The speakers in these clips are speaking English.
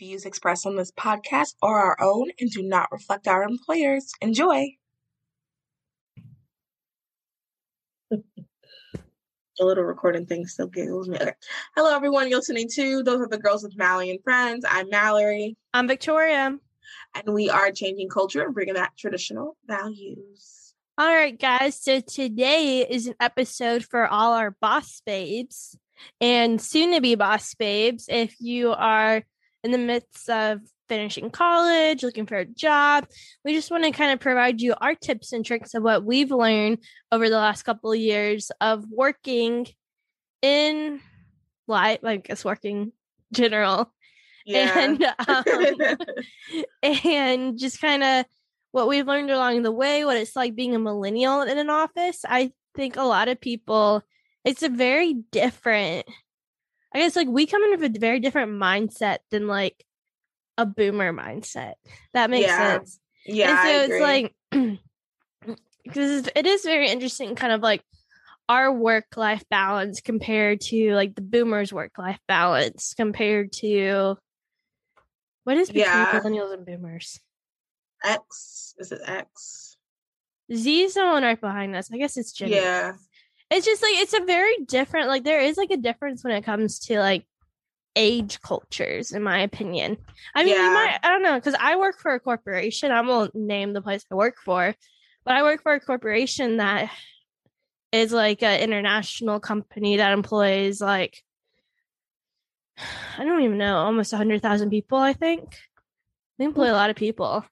Views expressed on this podcast are our own and do not reflect our employers. Enjoy. the little recording thing still giggles me. Okay. Hello, everyone. You're listening to Those Other Girls with Mallory and Friends. I'm Mallory. I'm Victoria. And we are changing culture and bringing back traditional values. All right, guys. So today is an episode for all our boss babes and soon to be boss babes. If you are in the midst of finishing college, looking for a job. We just want to kind of provide you our tips and tricks of what we've learned over the last couple of years of working in life, I guess working general. Yeah. And um, and just kind of what we've learned along the way, what it's like being a millennial in an office. I think a lot of people it's a very different I guess like we come in with a very different mindset than like a boomer mindset. That makes Yeah. sense. Yeah. and so it's like because it is very interesting, kind of like our work life balance compared to like the boomers' work life balance compared to what is between Yeah. millennials and boomers? X. Is it X? Z is the one right behind us. I guess it's Gen X. It's just like it's a very different like there is like a difference when it comes to like age cultures in my opinion. I mean Yeah. you might i don't know because i work for a corporation. I won't name the place i work for but i work for a corporation that is like an international company that employs like i don't even know almost 100000 people i think. They employ hmm. a lot of people.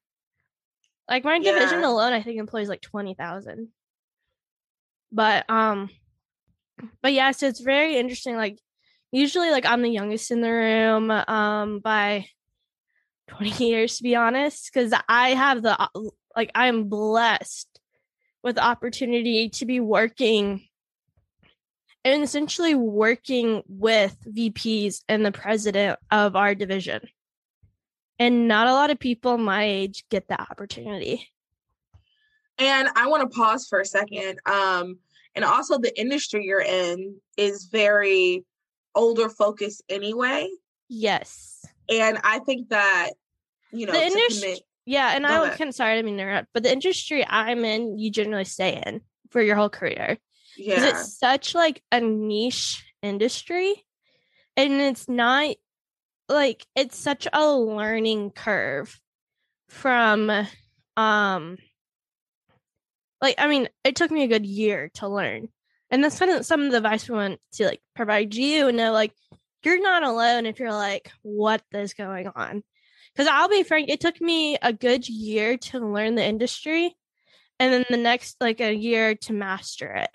Like my division Yeah. alone i think employs like 20000 but um but yeah so it's very interesting like usually like i'm the youngest in the room um by 20 years to be honest because i have the uh, like i'm blessed with the opportunity to be working and essentially working with vps and the president of our division. And not a lot of people my age get that opportunity And I want to pause for a second. Um, and also the industry you're in is very older focused anyway. yes And I think that, you know, The industry- commit, Yeah, and I can sorry, I mean to interrupt, but the industry I'm in, you generally stay in for your whole career because yeah, it's such like a niche industry, and it's not like it's such a learning curve from um like I mean it took me a good year to learn, and that's kind of some of the advice we want to like provide you and know like you're not alone if you're like what is going on because I'll be frank, it took me a good year to learn the industry, and then the next like a year to master it,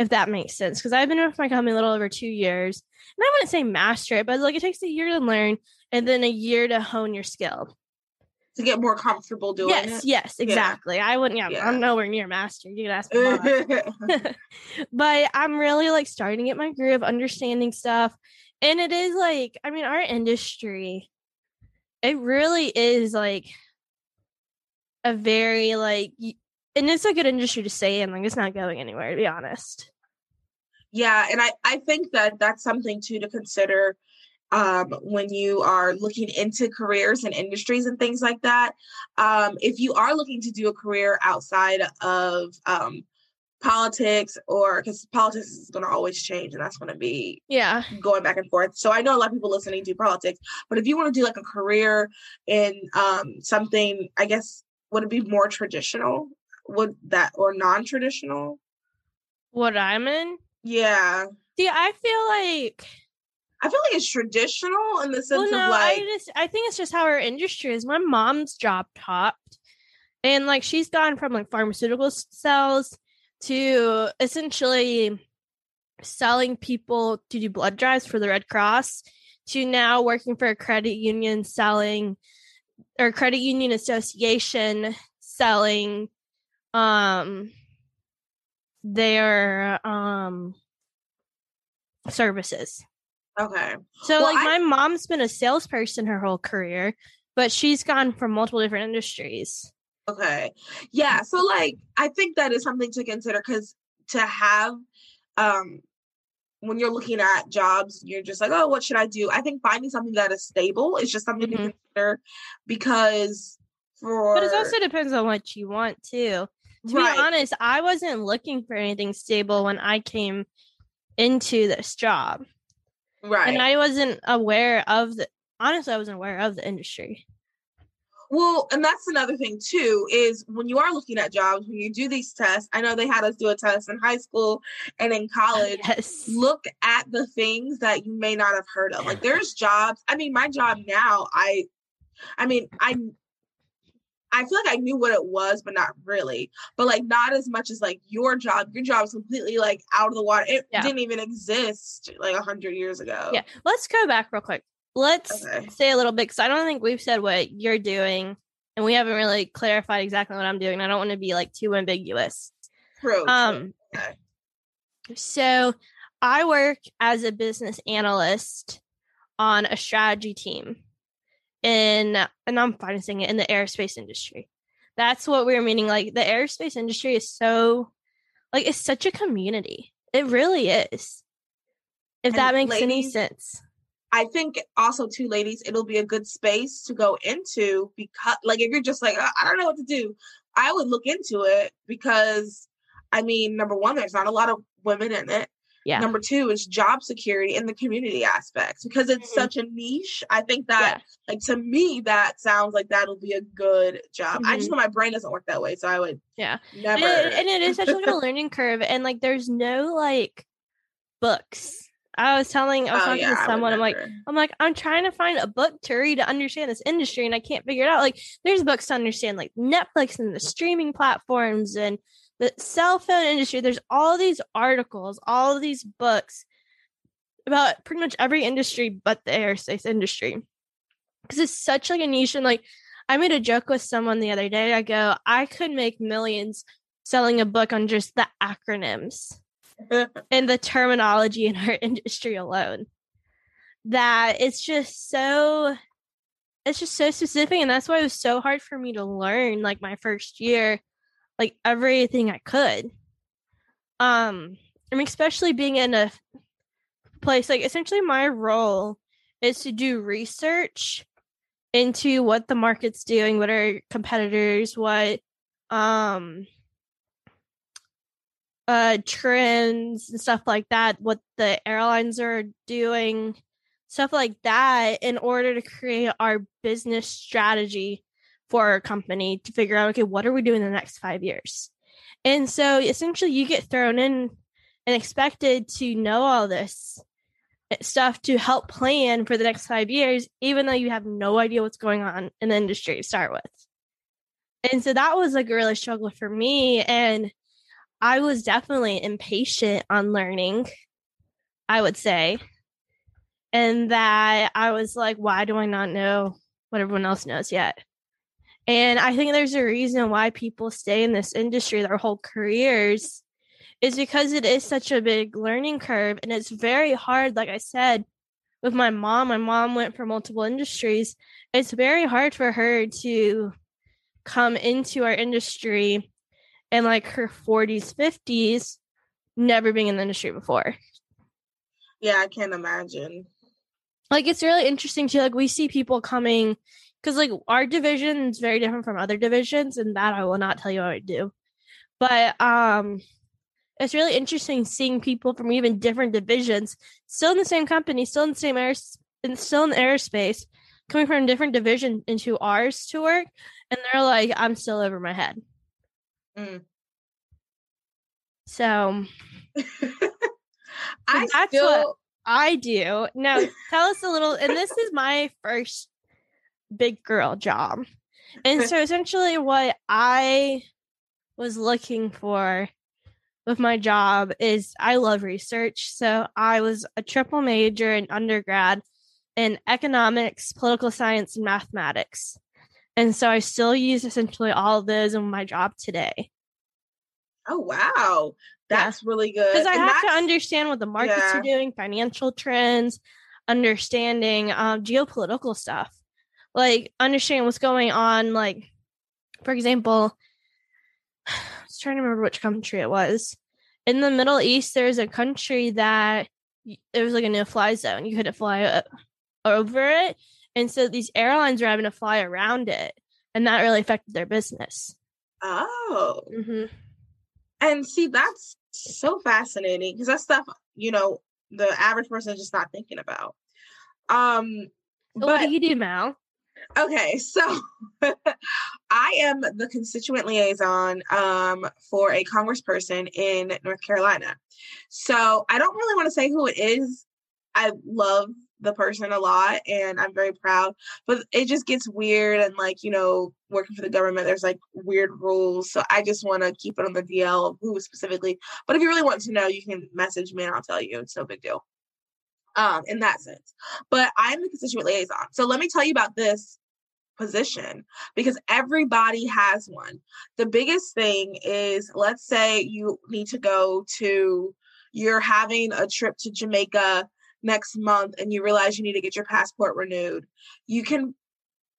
if that makes sense. Because I've been with my company a little over two years, and I wouldn't say master it, but like it takes a year to learn, and then a year to hone your skill. To get more comfortable doing yes, yes, exactly. I wouldn't. Yeah, Yeah. I'm nowhere near master. You can ask me. but I'm really like starting to get my groove, understanding stuff. And it is like, I mean, our industry, it really is like a very like, and it's a good industry to stay in. Like, it's not going anywhere, to be honest. yeah, and I I think that that's something too to consider um, when you are looking into careers and industries and things like that. Um, if you are looking to do a career outside of um, politics, or because politics is going to always change, and that's going to be Yeah. going back and forth. So I know a lot of people listening do politics, but if you want to do like a career in um, something, I guess would it be more traditional? Would that or non-traditional? What I'm in. Yeah, See, I feel like I feel like it's traditional in the sense well, no, of like I just I think it's just how our industry is. My mom's job topped, and like she's gone from like pharmaceutical sales to essentially selling people to do blood drives for the Red Cross to now working for a credit union selling or credit union association selling um their um services. Okay. So Well, like I- my mom's been a salesperson her whole career, but she's gone from multiple different industries. Okay. Yeah. So like I think that is something to consider because to have um when you're looking at jobs, you're just like, oh, what should I do? I think finding something that is stable is just something Mhm. to consider because for But it also depends on what you want too. To right. be honest, I wasn't looking for anything stable when I came into this job. Right. And I wasn't aware of the honestly, I wasn't aware of the industry. Well, and that's another thing too is when you are looking at jobs, when you do these tests, I know they had us do a test in high school and in oh, college. Yes. Look at the things that you may not have heard of. Like there's jobs. I mean, my job now, I I mean, I I feel like I knew what it was, but not really. But like not as much as like your job. Your job is completely like out of the water. It Yeah. didn't even exist like a hundred years ago. Yeah. Let's go back real quick. Let's Okay. say a little bit because I don't think we've said what you're doing, and we haven't really clarified exactly what I'm doing. I don't want to be like too ambiguous. True. true. Um, Okay. so I work as a business analyst on a strategy team in, and I'm fine saying it in the aerospace industry. That's what we're meaning. Like the aerospace industry is so, like, it's such a community. It really is. If And that makes any sense. I think also too, ladies, it'll be a good space to go into because, like, if you're just like, "Uh, I don't know what to do, I would look into it because, I mean, number one, there's not a lot of women in it. Yeah. Number two is job security and the community aspects because it's Mhm. such a niche. I think that, like, to me, that sounds like that'll be a good job. I just know my brain doesn't work that way, so I would Yeah. never. And it, and it is such like a learning curve, and like there's no like books. I was telling, I was Oh, talking yeah, to someone. I'm like. I'm like, I'm trying to find a book to read to understand this industry, and I can't figure it out. Like, there's books to understand, like Netflix and the streaming platforms and the cell phone industry. There's all these articles, all of these books about pretty much every industry but the aerospace industry, because it's such like a niche. And like, I made a joke with someone the other day. I go, I could make millions selling a book on just the acronyms and the terminology in our industry alone that it's just so it's just so specific and that's why it was so hard for me to learn like my first year like everything i could. Um i mean especially being in a place like essentially my role is to do research into what the market's doing what are competitors what um uh trends and stuff like that what the airlines are doing stuff like that in order to create our business strategy for our company to figure out okay what are we doing in the next five years and so essentially you get thrown in and expected to know all this stuff to help plan for the next five years even though you have no idea what's going on in the industry to start with and so that was like a really struggle for me and I was definitely impatient on learning, I would say. And that I was like, why do I not know what everyone else knows yet? And I think there's a reason why people stay in this industry their whole careers is because it is such a big learning curve and it's very hard like I said with my mom my mom went for multiple industries it's very hard for her to come into our industry in like her 40s 50s never being in the industry before yeah, I can't imagine. like it's really interesting too like we see people coming because like our division is very different from other divisions and that i will not tell you what i do but um it's really interesting seeing people from even different divisions still in the same company still in the same air and still in the aerospace coming from different division into ours to work and they're like i'm still over my head Mm. so I that's still what- I do. Now, tell us a little, and this is my first big girl job. And so essentially what I was looking for with my job is I love research. So I was a triple major in undergrad in economics, political science, and mathematics. And so I still use essentially all of those in my job today. Oh wow. That's yeah. really good. Because I and have to understand what the markets yeah. are doing, financial trends, understanding um, geopolitical stuff, like understanding what's going on. Like, for example, I was trying to remember which country it was. In the Middle East, there's a country that there was like a no fly zone. You couldn't fly over it. And so these airlines were having to fly around it. And that really affected their business. Oh. Mm-hmm. And see, that's so fascinating because that stuff, you know, the average person is just not thinking about. Um, so but, what do you do, Mal? Okay, so I am the constituent liaison um, for a congressperson in North Carolina. So I don't really want to say who it is. I love the person a lot and I'm very proud. But it just gets weird and like, you know, working for the government, there's like weird rules. So I just want to keep it on the DL who specifically. But if you really want to know, you can message me and I'll tell you. It's no big deal. Um, in that sense. But I'm the constituent liaison. So let me tell you about this position because everybody has one. The biggest thing is let's say you need to go to you're having a trip to Jamaica next month and you realize you need to get your passport renewed, you can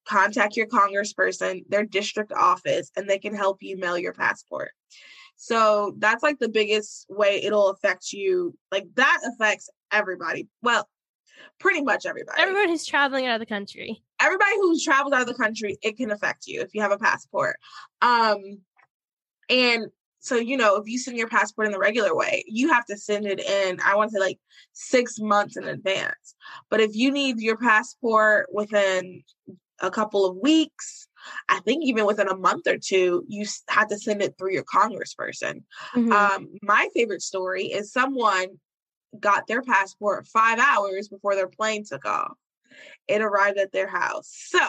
contact your congressperson, their district office, and they can help you mail your passport. So that's like the biggest way it'll affect you. Like that affects everybody. Well, pretty much everybody. Everyone who's traveling out of the country. Everybody who's traveled out of the country, it can affect you if you have a passport. Um and so you know if you send your passport in the regular way you have to send it in i want to say like six months in advance but if you need your passport within a couple of weeks i think even within a month or two you have to send it through your congressperson mm-hmm. um, my favorite story is someone got their passport five hours before their plane took off it arrived at their house so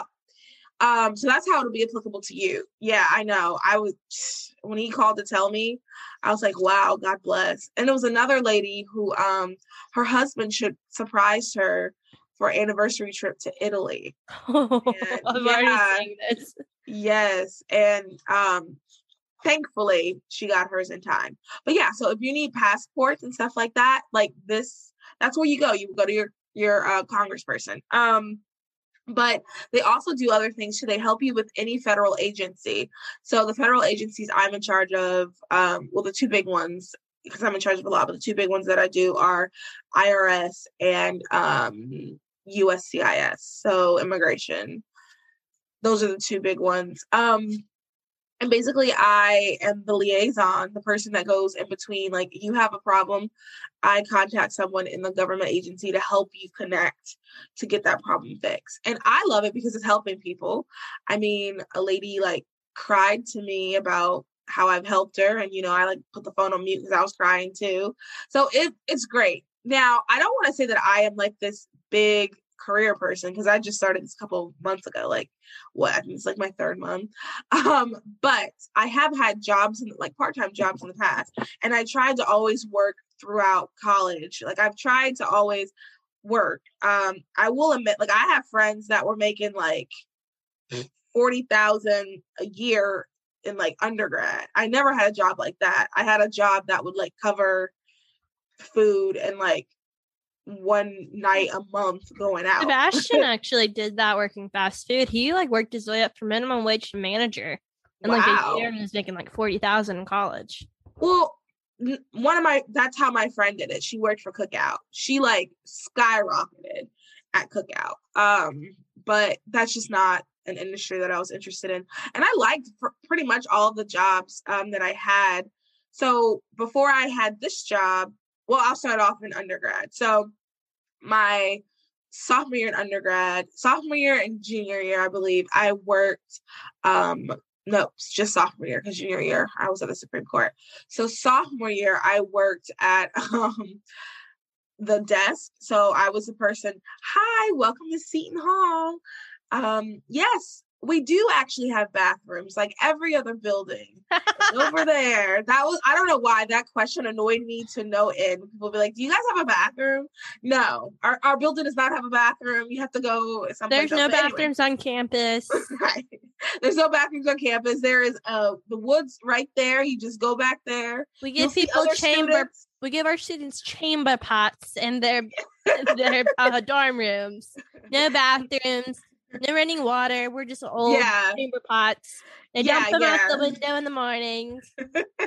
um, so that's how it'll be applicable to you. Yeah, I know. I was when he called to tell me, I was like, wow, God bless. And it was another lady who um her husband should surprised her for anniversary trip to Italy. Oh, I'm yeah, already this. Yes. And um thankfully she got hers in time. But yeah, so if you need passports and stuff like that, like this, that's where you go. You go to your your uh, congressperson. Um but they also do other things too. They help you with any federal agency. So the federal agencies I'm in charge of, um, well, the two big ones, because I'm in charge of a lot, but the two big ones that I do are IRS and um, USCIS, so immigration. Those are the two big ones. Um, and basically i am the liaison the person that goes in between like you have a problem i contact someone in the government agency to help you connect to get that problem fixed. And i love it because it's helping people. I mean a lady like cried to me about how i've helped her and you know i like put the phone on mute because i was crying too. So it, it's great. Now i don't want to say that i am like this big career person because I just started this couple months ago. Like what? I it's like my third month. Um, but I have had jobs and like part-time jobs in the past. And I tried to always work throughout college. Like I've tried to always work. Um, I will admit, like I have friends that were making like mm. forty thousand a year in like undergrad. I never had a job like that. I had a job that would like cover food and like one night a month going out. Sebastian actually did that working fast food. He like worked his way up from minimum wage to manager. And wow. like a year he was making like forty thousand in college. Well, one of my that's how my friend did it. She worked for Cookout. She like skyrocketed at Cookout. Um, but that's just not an industry that I was interested in. And I liked pretty much all the jobs um, that I had. So before I had this job, well, I'll start off in undergrad. So my sophomore year in undergrad, sophomore year and junior year, I believe, I worked um no, just sophomore year because junior year I was at the Supreme Court. So sophomore year I worked at um the desk. So I was the person, hi, welcome to Seton Hall. Um, yes, we do actually have bathrooms like every other building over there. That was I don't know why that question annoyed me to no end. People be like, "Do you guys have a bathroom?" No, our, our building does not have a bathroom. You have to go. There's no bathrooms anyway. on campus. right. There's no bathrooms on campus. There is uh the woods right there. You just go back there. We give You'll people chamber. Students. We give our students chamber pots in their their uh, dorm rooms. No bathrooms no running water. We're just old yeah. chamber pots. They yeah, dump them yeah. out the window in the mornings.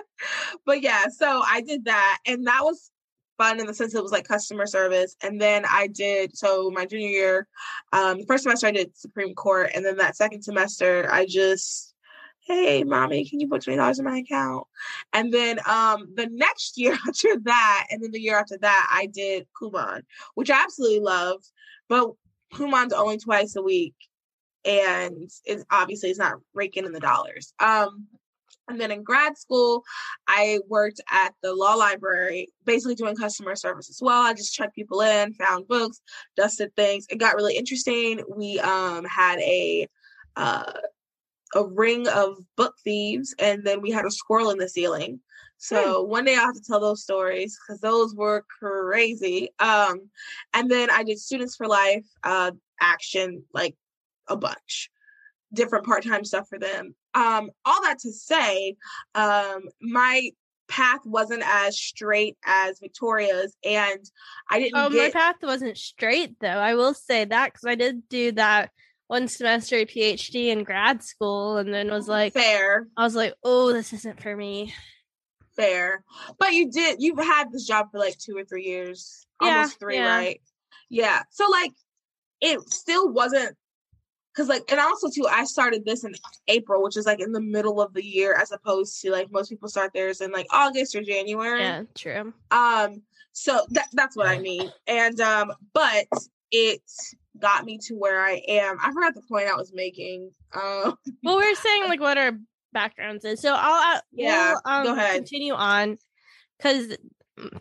but yeah, so I did that, and that was fun in the sense it was like customer service. And then I did so my junior year, um, the first semester I did Supreme Court, and then that second semester I just hey mommy can you put $20 in my account and then um the next year after that and then the year after that i did kumon which i absolutely loved but Kumon's only twice a week, and it's obviously it's not raking in the dollars. Um, and then in grad school, I worked at the law library, basically doing customer service as well. I just checked people in, found books, dusted things. It got really interesting. We um, had a uh, a ring of book thieves, and then we had a squirrel in the ceiling. So hmm. one day I'll have to tell those stories because those were crazy. Um, and then I did Students for Life uh, action, like a bunch, different part time stuff for them. Um, all that to say, um, my path wasn't as straight as Victoria's, and I didn't. Oh, get... my path wasn't straight though. I will say that because I did do that one semester PhD in grad school, and then was like, fair. I was like, oh, this isn't for me fair. But you did you've had this job for like two or three years. Yeah, almost three, yeah. right? Yeah. So like it still wasn't because like and also too i started this in april which is like in the middle of the year as opposed to like most people start theirs in like august or january yeah true um so that, that's what i mean and um but it got me to where i am i forgot the point i was making um well we are saying like what our backgrounds is. So I'll uh, yeah we'll, um, go ahead. continue on because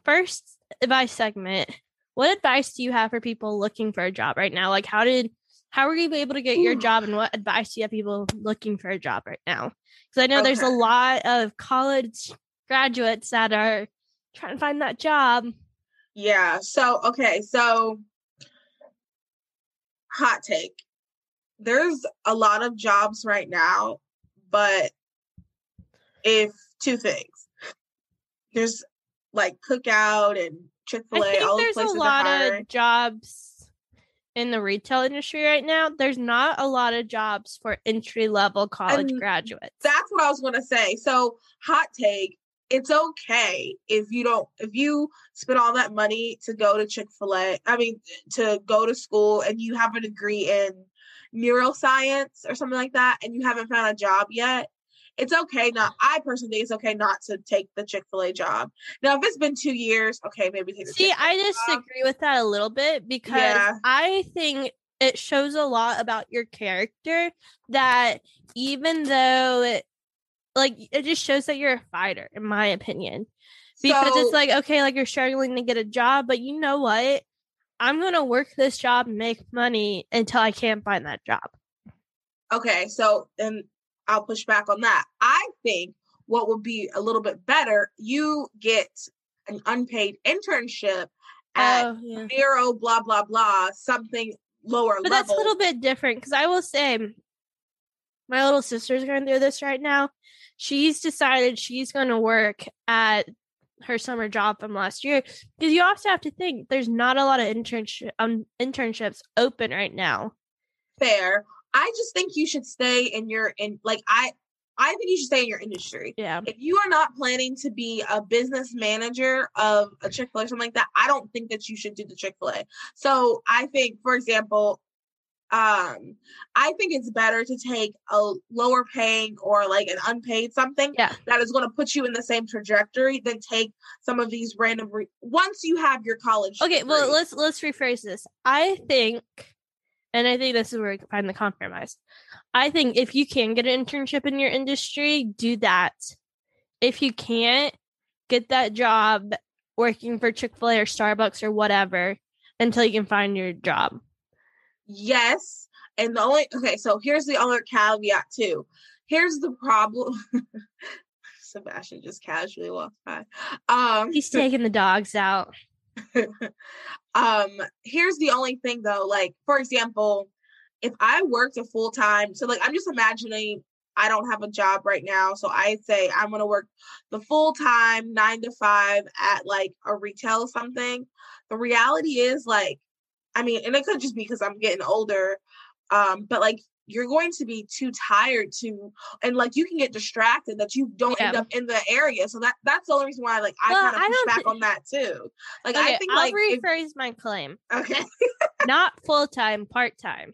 first advice segment. What advice do you have for people looking for a job right now? Like how did how were you able to get your job and what advice do you have people looking for a job right now? Because I know okay. there's a lot of college graduates that are trying to find that job. Yeah. So okay, so hot take. There's a lot of jobs right now, but if two things. There's like cookout and Chick fil A, all there's a lot of jobs in the retail industry right now. There's not a lot of jobs for entry level college and graduates. That's what I was gonna say. So hot take, it's okay if you don't if you spend all that money to go to Chick-fil-A, I mean to go to school and you have a degree in neuroscience or something like that and you haven't found a job yet it's okay not i personally think it's okay not to take the chick-fil-a job now if it's been two years okay maybe take see i disagree job. with that a little bit because yeah. i think it shows a lot about your character that even though it like it just shows that you're a fighter in my opinion because so, it's like okay like you're struggling to get a job but you know what i'm gonna work this job and make money until i can't find that job okay so then I'll push back on that. I think what would be a little bit better, you get an unpaid internship at oh, yeah. zero, blah, blah, blah, something lower but level. that's a little bit different because I will say my little sister's going through this right now. She's decided she's going to work at her summer job from last year because you also have to think there's not a lot of internship um, internships open right now. Fair. I just think you should stay in your in like I I think you should stay in your industry. Yeah. If you are not planning to be a business manager of a Chick fil A or something like that, I don't think that you should do the Chick fil A. So I think, for example, um, I think it's better to take a lower paying or like an unpaid something yeah. that is going to put you in the same trajectory than take some of these random re- once you have your college. Okay, degree. well let's let's rephrase this. I think and I think this is where we can find the compromise. I think if you can get an internship in your industry, do that. If you can't, get that job working for Chick fil A or Starbucks or whatever until you can find your job. Yes. And the only okay, so here's the other caveat too. Here's the problem. Sebastian just casually walked by. Um He's taking the dogs out. um here's the only thing though, like for example, if I worked a full time, so like I'm just imagining I don't have a job right now. So I say I'm gonna work the full time nine to five at like a retail something. The reality is like, I mean, and it could just be because I'm getting older. Um, but like you're going to be too tired to and like you can get distracted that you don't yeah. end up in the area. So that that's the only reason why like I well, kind of push back th- on that too. Like okay, I think I'll like rephrase if- my claim. Okay. Not full time, part time.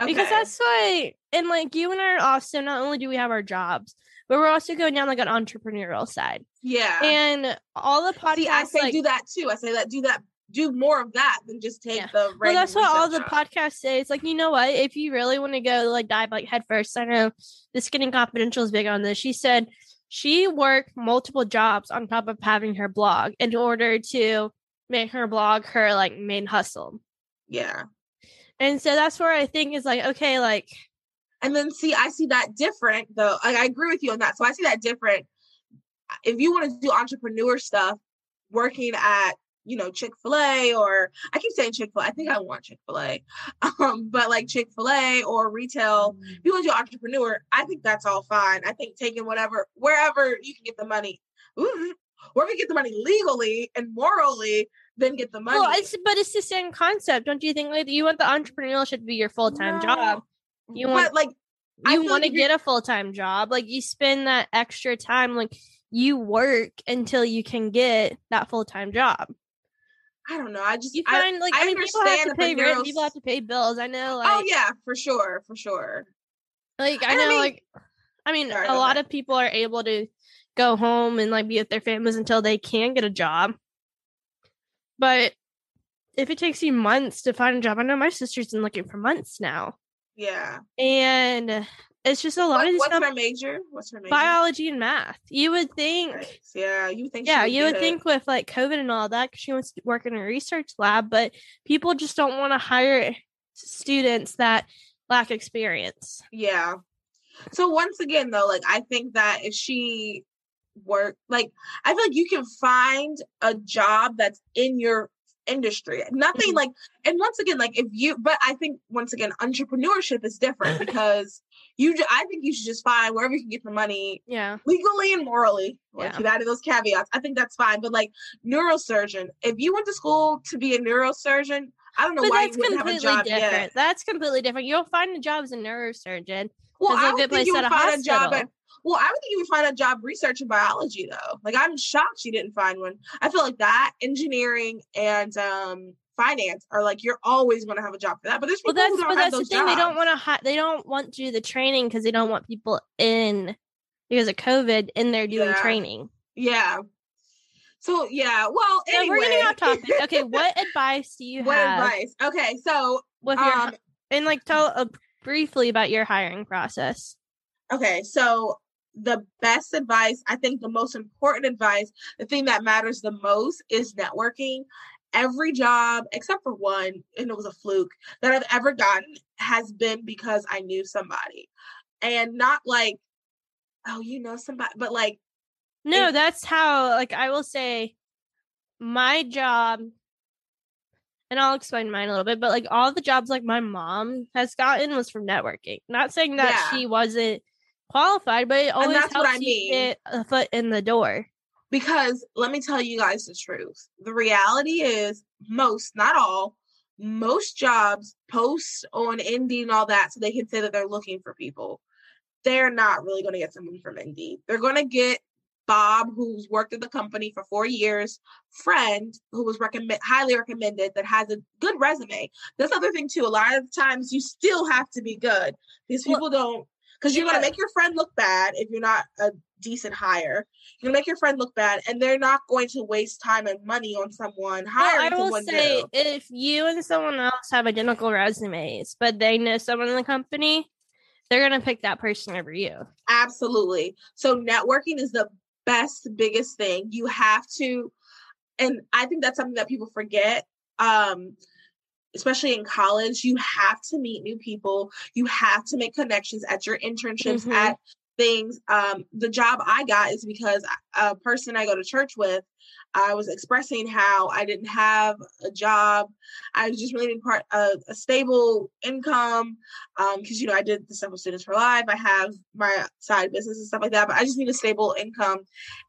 Okay. Because that's why and like you and I are also not only do we have our jobs, but we're also going down like an entrepreneurial side. Yeah. And all the podcasts See, I say like, do that too. I say that do that do more of that than just take yeah. the well that's what all the job. podcasts say. It's like you know what? If you really want to go like dive like head first i know the skinny confidential is big on this. She said she worked multiple jobs on top of having her blog in order to make her blog her like main hustle. Yeah. And so that's where i think is like okay like and then see i see that different though like, i agree with you on that. So i see that different. If you want to do entrepreneur stuff working at you know, Chick fil A or I keep saying Chick fil A. I think I want Chick fil A. Um, but like Chick fil A or retail, if you want to do entrepreneur, I think that's all fine. I think taking whatever, wherever you can get the money, ooh, wherever you get the money legally and morally, then get the money. Well, it's, but it's the same concept. Don't you think like you want the entrepreneurship to be your full time no. job? You want but, like you want to get a full time job. Like you spend that extra time, like you work until you can get that full time job. I don't know. I just you find like I, I mean, people have to pay rent, people have to pay bills. I know. Oh, like, oh yeah, for sure, for sure. Like I and know, I mean, like I mean, sorry, a lot of people are able to go home and like be with their families until they can get a job. But if it takes you months to find a job, I know my sister's been looking for months now. Yeah. And it's just a lot what, of what's stuff. her major? What's her major? Biology and math. You would think. Yeah, you think. Yeah, you would think with like COVID and all that, because she wants to work in a research lab, but people just don't want to hire students that lack experience. Yeah. So once again, though, like I think that if she work, like I feel like you can find a job that's in your industry. Nothing mm-hmm. like, and once again, like if you, but I think once again, entrepreneurship is different because you, I think you should just find wherever you can get the money, yeah, legally and morally. Like yeah. you added those caveats. I think that's fine. But like neurosurgeon, if you went to school to be a neurosurgeon, I don't know but why that's you wouldn't completely have a job different. yet. That's completely different. You'll find a job as a neurosurgeon. Well, I would think you would find a job at well, I would think you would find a job researching biology though. Like I'm shocked you didn't find one. I feel like that engineering and um finance are like you're always going to have a job for that. But there's people well, that's, who don't but that's the thing. Jobs. They don't want to. Ha- they don't want to do the training because they don't want people in because of COVID in there doing yeah. training. Yeah. So yeah, well, so anyway. we're getting off topic. Okay, what advice do you what have? What advice? Okay, so with your um, and like tell uh, briefly about your hiring process. Okay, so the best advice, I think the most important advice, the thing that matters the most is networking. Every job, except for one, and it was a fluke, that I've ever gotten has been because I knew somebody. And not like, oh, you know somebody, but like, no, that's how, like, I will say my job, and I'll explain mine a little bit, but like all the jobs like my mom has gotten was from networking. Not saying that yeah. she wasn't qualified, but it always helps I mean. you get a foot in the door. Because let me tell you guys the truth. The reality is most, not all, most jobs post on Indeed and all that so they can say that they're looking for people. They're not really going to get someone from Indeed. They're going to get Bob, who's worked at the company for four years, friend who was recommend highly recommended that has a good resume. That's other thing too. A lot of times you still have to be good because people well, don't because you're yeah. gonna make your friend look bad if you're not a decent hire. Gonna make your friend look bad, and they're not going to waste time and money on someone hiring well, I will say, new. if you and someone else have identical resumes, but they know someone in the company, they're gonna pick that person over you. Absolutely. So networking is the best, biggest thing. You have to, and I think that's something that people forget. Um, especially in college, you have to meet new people. You have to make connections at your internships, mm-hmm. at things. Um, the job I got is because a person I go to church with I was expressing how I didn't have a job. I just really in part a, a stable income because um, you know I did the stuff with Students for Life. I have my side business and stuff like that, but I just need a stable income.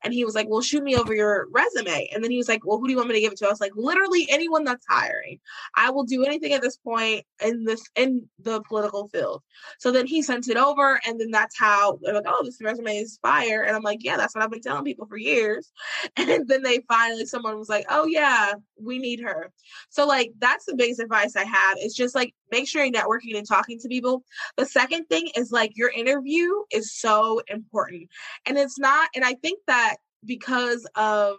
And he was like, "Well, shoot me over your resume." And then he was like, "Well, who do you want me to give it to?" I was like, "Literally anyone that's hiring. I will do anything at this point in this in the political field." So then he sent it over, and then that's how they're like, "Oh, this resume is fire," and I'm like, "Yeah, that's what I've been telling people for years." And then they finally someone was like, "Oh yeah, we need her." So like that's the biggest advice I have. It's just like make sure you're networking and talking to people. The second thing is like your interview is so important. And it's not and I think that because of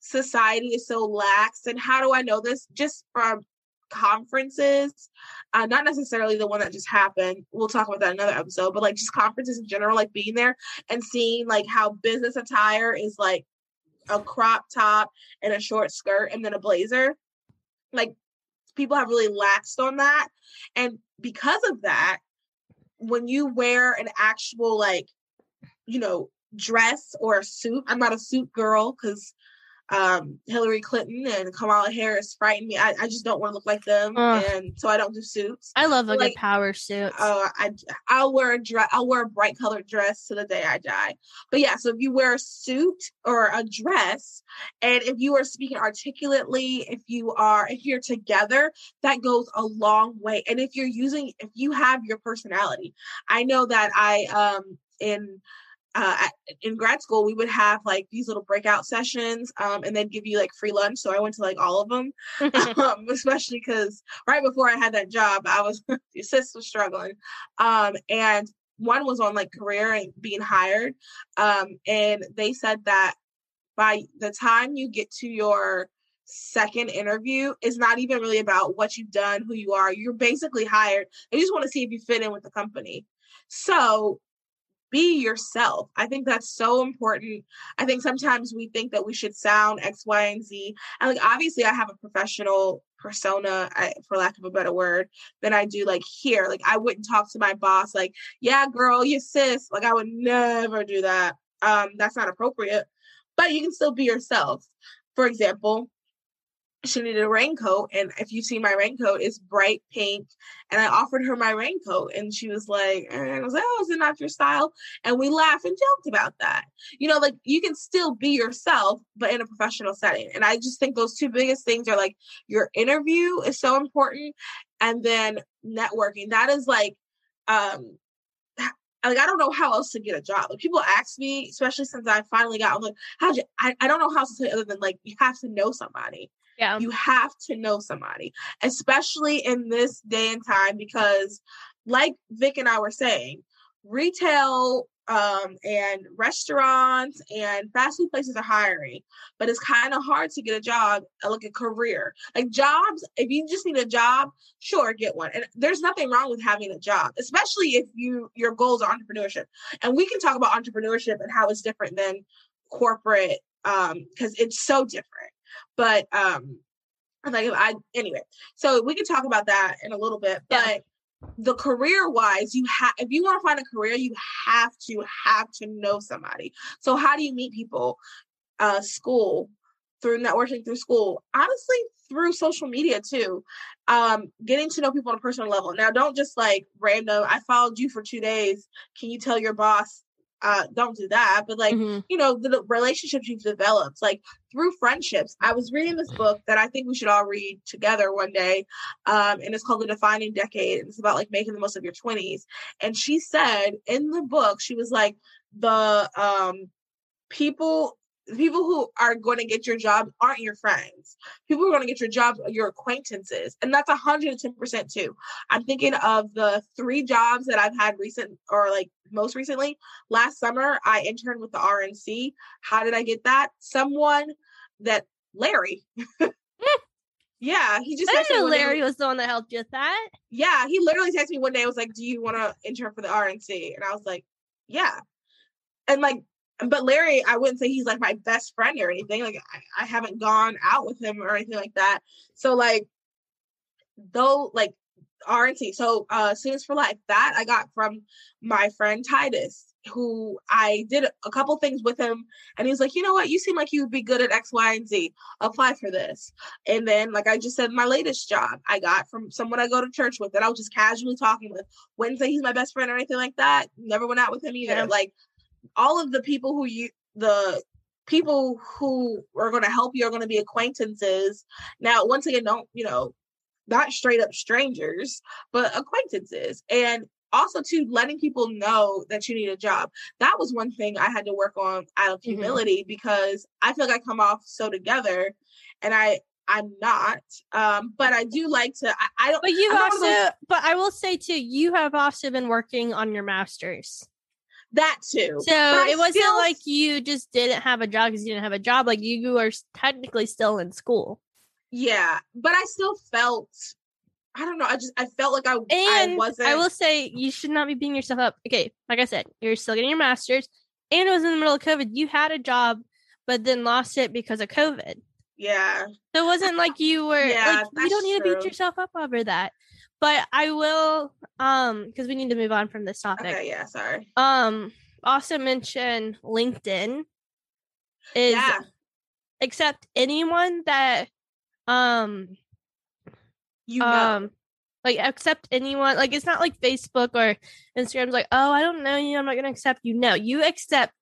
society is so lax and how do I know this just from conferences uh, not necessarily the one that just happened we'll talk about that another episode but like just conferences in general like being there and seeing like how business attire is like a crop top and a short skirt and then a blazer. Like people have really laxed on that. And because of that, when you wear an actual like, you know, dress or a suit, I'm not a suit girl because um, Hillary Clinton and Kamala Harris frighten me. I, I just don't want to look like them, and so I don't do suits. I love a like, good power suit. Oh, I I'll wear a dress. I'll wear a bright colored dress to the day I die. But yeah, so if you wear a suit or a dress, and if you are speaking articulately, if you are if you're together, that goes a long way. And if you're using, if you have your personality, I know that I um in uh, in grad school, we would have like these little breakout sessions, um, and they'd give you like free lunch. So I went to like all of them, um, especially because right before I had that job, I was sis was struggling, um, and one was on like career and being hired, um, and they said that by the time you get to your second interview is not even really about what you've done, who you are. You're basically hired. They just want to see if you fit in with the company. So be yourself. I think that's so important. I think sometimes we think that we should sound X, Y, and Z. And like obviously I have a professional persona, I, for lack of a better word, than I do like here. Like I wouldn't talk to my boss like, yeah, girl, you sis. Like I would never do that. Um, that's not appropriate. But you can still be yourself. For example, she needed a raincoat and if you see my raincoat it's bright pink and i offered her my raincoat and she was like and i was like oh is it not your style and we laughed and joked about that you know like you can still be yourself but in a professional setting and i just think those two biggest things are like your interview is so important and then networking that is like um like I don't know how else to get a job. Like people ask me, especially since I finally got, I'm like, how'd you? I, I don't know how else to say other than like you have to know somebody. Yeah. You have to know somebody, especially in this day and time, because like Vic and I were saying, retail um, and restaurants and fast food places are hiring, but it's kind of hard to get a job, uh, like a career. Like jobs, if you just need a job, sure, get one. And there's nothing wrong with having a job, especially if you your goals are entrepreneurship. And we can talk about entrepreneurship and how it's different than corporate um because it's so different but um, like I anyway, so we can talk about that in a little bit. But yeah. the career wise, you have if you want to find a career, you have to have to know somebody. So how do you meet people? Uh, school through networking through school honestly through social media too um getting to know people on a personal level now don't just like random i followed you for two days can you tell your boss uh, don't do that. But like, mm-hmm. you know, the, the relationships you've developed, like through friendships. I was reading this book that I think we should all read together one day. Um, and it's called The Defining Decade. And it's about like making the most of your 20s. And she said in the book, she was like, the um people people who are going to get your job aren't your friends. People who are going to get your job are your acquaintances. And that's 110% too. I'm thinking of the three jobs that I've had recent or like most recently. Last summer, I interned with the RNC. How did I get that? Someone that Larry. Mm. yeah, he just I didn't Larry was the one that helped you with that. Yeah, he literally texted me one day. I was like, Do you want to intern for the RNC? And I was like, Yeah. And like but Larry, I wouldn't say he's like my best friend or anything. Like I, I haven't gone out with him or anything like that. So like though like RNT. So uh Students for Life, that I got from my friend Titus, who I did a couple things with him, and he was like, you know what, you seem like you would be good at X, Y, and Z. Apply for this. And then, like I just said, my latest job I got from someone I go to church with that I was just casually talking with. Wednesday, he's my best friend or anything like that. Never went out with him either. Yeah. Like all of the people who you the people who are going to help you are going to be acquaintances. Now, once again, don't you know, not straight up strangers, but acquaintances. And also to letting people know that you need a job. That was one thing I had to work on out of Mhm. humility because I feel like I come off so together and I I'm not. Um, but I do like to I, I don't But you've I'm not one also, those- but I will say too, you have also been working on your master's. That too. So I it wasn't still- like you just didn't have a job because you didn't have a job. Like you are technically still in school. yeah, but I still felt I don't know, I just I felt like I I And wasn't I will say you should not be beating yourself up. Okay, like I said, you're still getting your master's, and it was in the middle of COVID. You had a job, but then lost it because of COVID. yeah. So it wasn't like you were Yeah, like you don't need to beat yourself up over that. But I will um because we need to move on from this topic. Okay, yeah, sorry. Um also mention LinkedIn is Yeah. accept anyone that um You know. um like accept anyone like it's not like facebook or instagram's like oh i don't know you i'm not gonna accept you no you accept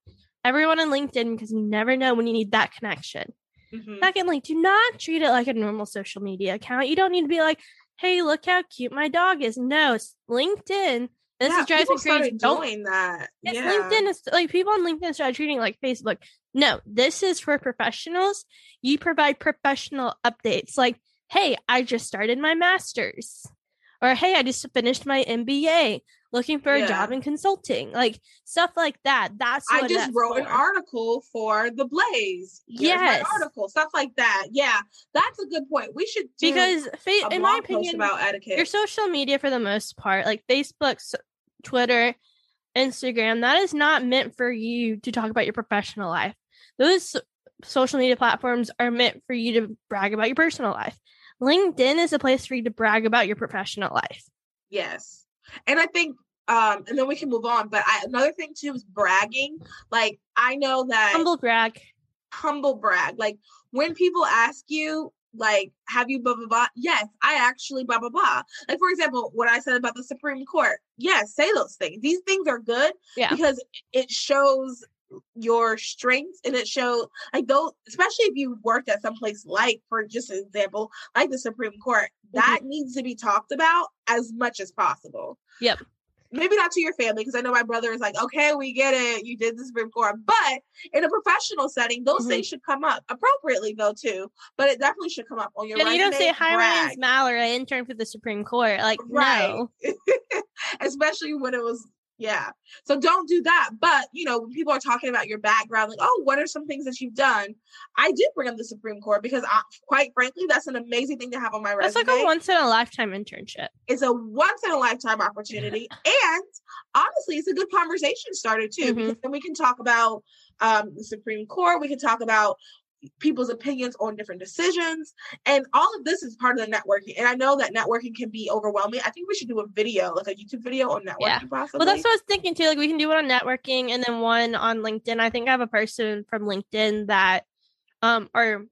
everyone on linkedin because you never know when you need that connection Mhm. secondly do not treat it like a normal social media account you don't need to be like hey look how cute my dog is no it's linkedin this yeah, is driving me crazy doing that. yeah. LinkedIn is like people on LinkedIn started treating like Facebook. No, this is for professionals. You provide professional updates like, hey, I just started my master's. Or hey, I just finished my MBA, looking for a Yeah. job in consulting. Like stuff like that. That's I just wrote an article for the Blaze. Here's my Yes. article, stuff like that. Yeah, that's a good point. We should do because fa- a in my opinion, about etiquette. your social media for the most part, like Facebook, Twitter, Instagram, that is not meant for you to talk about your professional life. Those social media platforms are meant for you to brag about your personal life. LinkedIn is a place for you to brag about your professional life. Yes. And I think um and then we can move on, but I another thing too is bragging. Like I know that Humble brag. humble brag. Like when people ask you, like, have you blah blah blah? Yes, I actually blah blah blah. Like for example, what I said about the Supreme Court. Yes, say those things. These things are good Yeah. because it shows your strengths and it shows like those especially if you worked at some place like for just an example like the supreme court that needs to be talked about as much as possible Yep. Maybe not to your family because I know my brother is like, okay, we get it, you did the Supreme Court, but in a professional setting, those Mhm. things should come up appropriately though too. But it definitely should come up on your And you don't say, hi, my name's brag. Mallory. I interned for the Supreme Court. Like, right, no. especially when it was yeah. So don't do that. But you know, when people are talking about your background, like, oh, what are some things that you've done? I did bring up the Supreme Court because, I, quite frankly, that's an amazing thing to have on my That's resume. It's like a once in a lifetime internship. it's a once in a lifetime opportunity and honestly it's a good conversation starter too Mhm. because then we can talk about um, the supreme court we can talk about people's opinions on different decisions and all of this is part of the networking and i know that networking can be overwhelming i think we should do a video like a youtube video on networking Yeah. possibly Well, that's what I was thinking too. Like, we can do one on networking and then one on LinkedIn. I think I have a person from LinkedIn that, um, or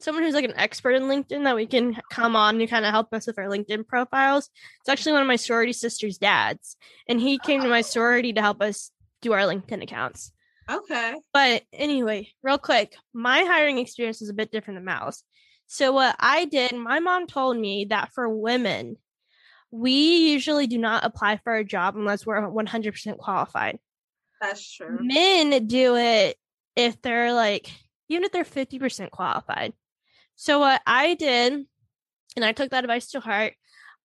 someone who's like an expert in LinkedIn that we can come on and kind of help us with our LinkedIn profiles. It's actually one of my sorority sister's dads, and he came to my sorority to help us do our LinkedIn accounts. Okay But anyway, real quick, my hiring experience is a bit different than Mal's. So what I did, my mom told me that for women, we usually do not apply for a job unless we're 100% qualified. that's true Men do it if they're like, even if they're 50% qualified. So what I did, and I took that advice to heart,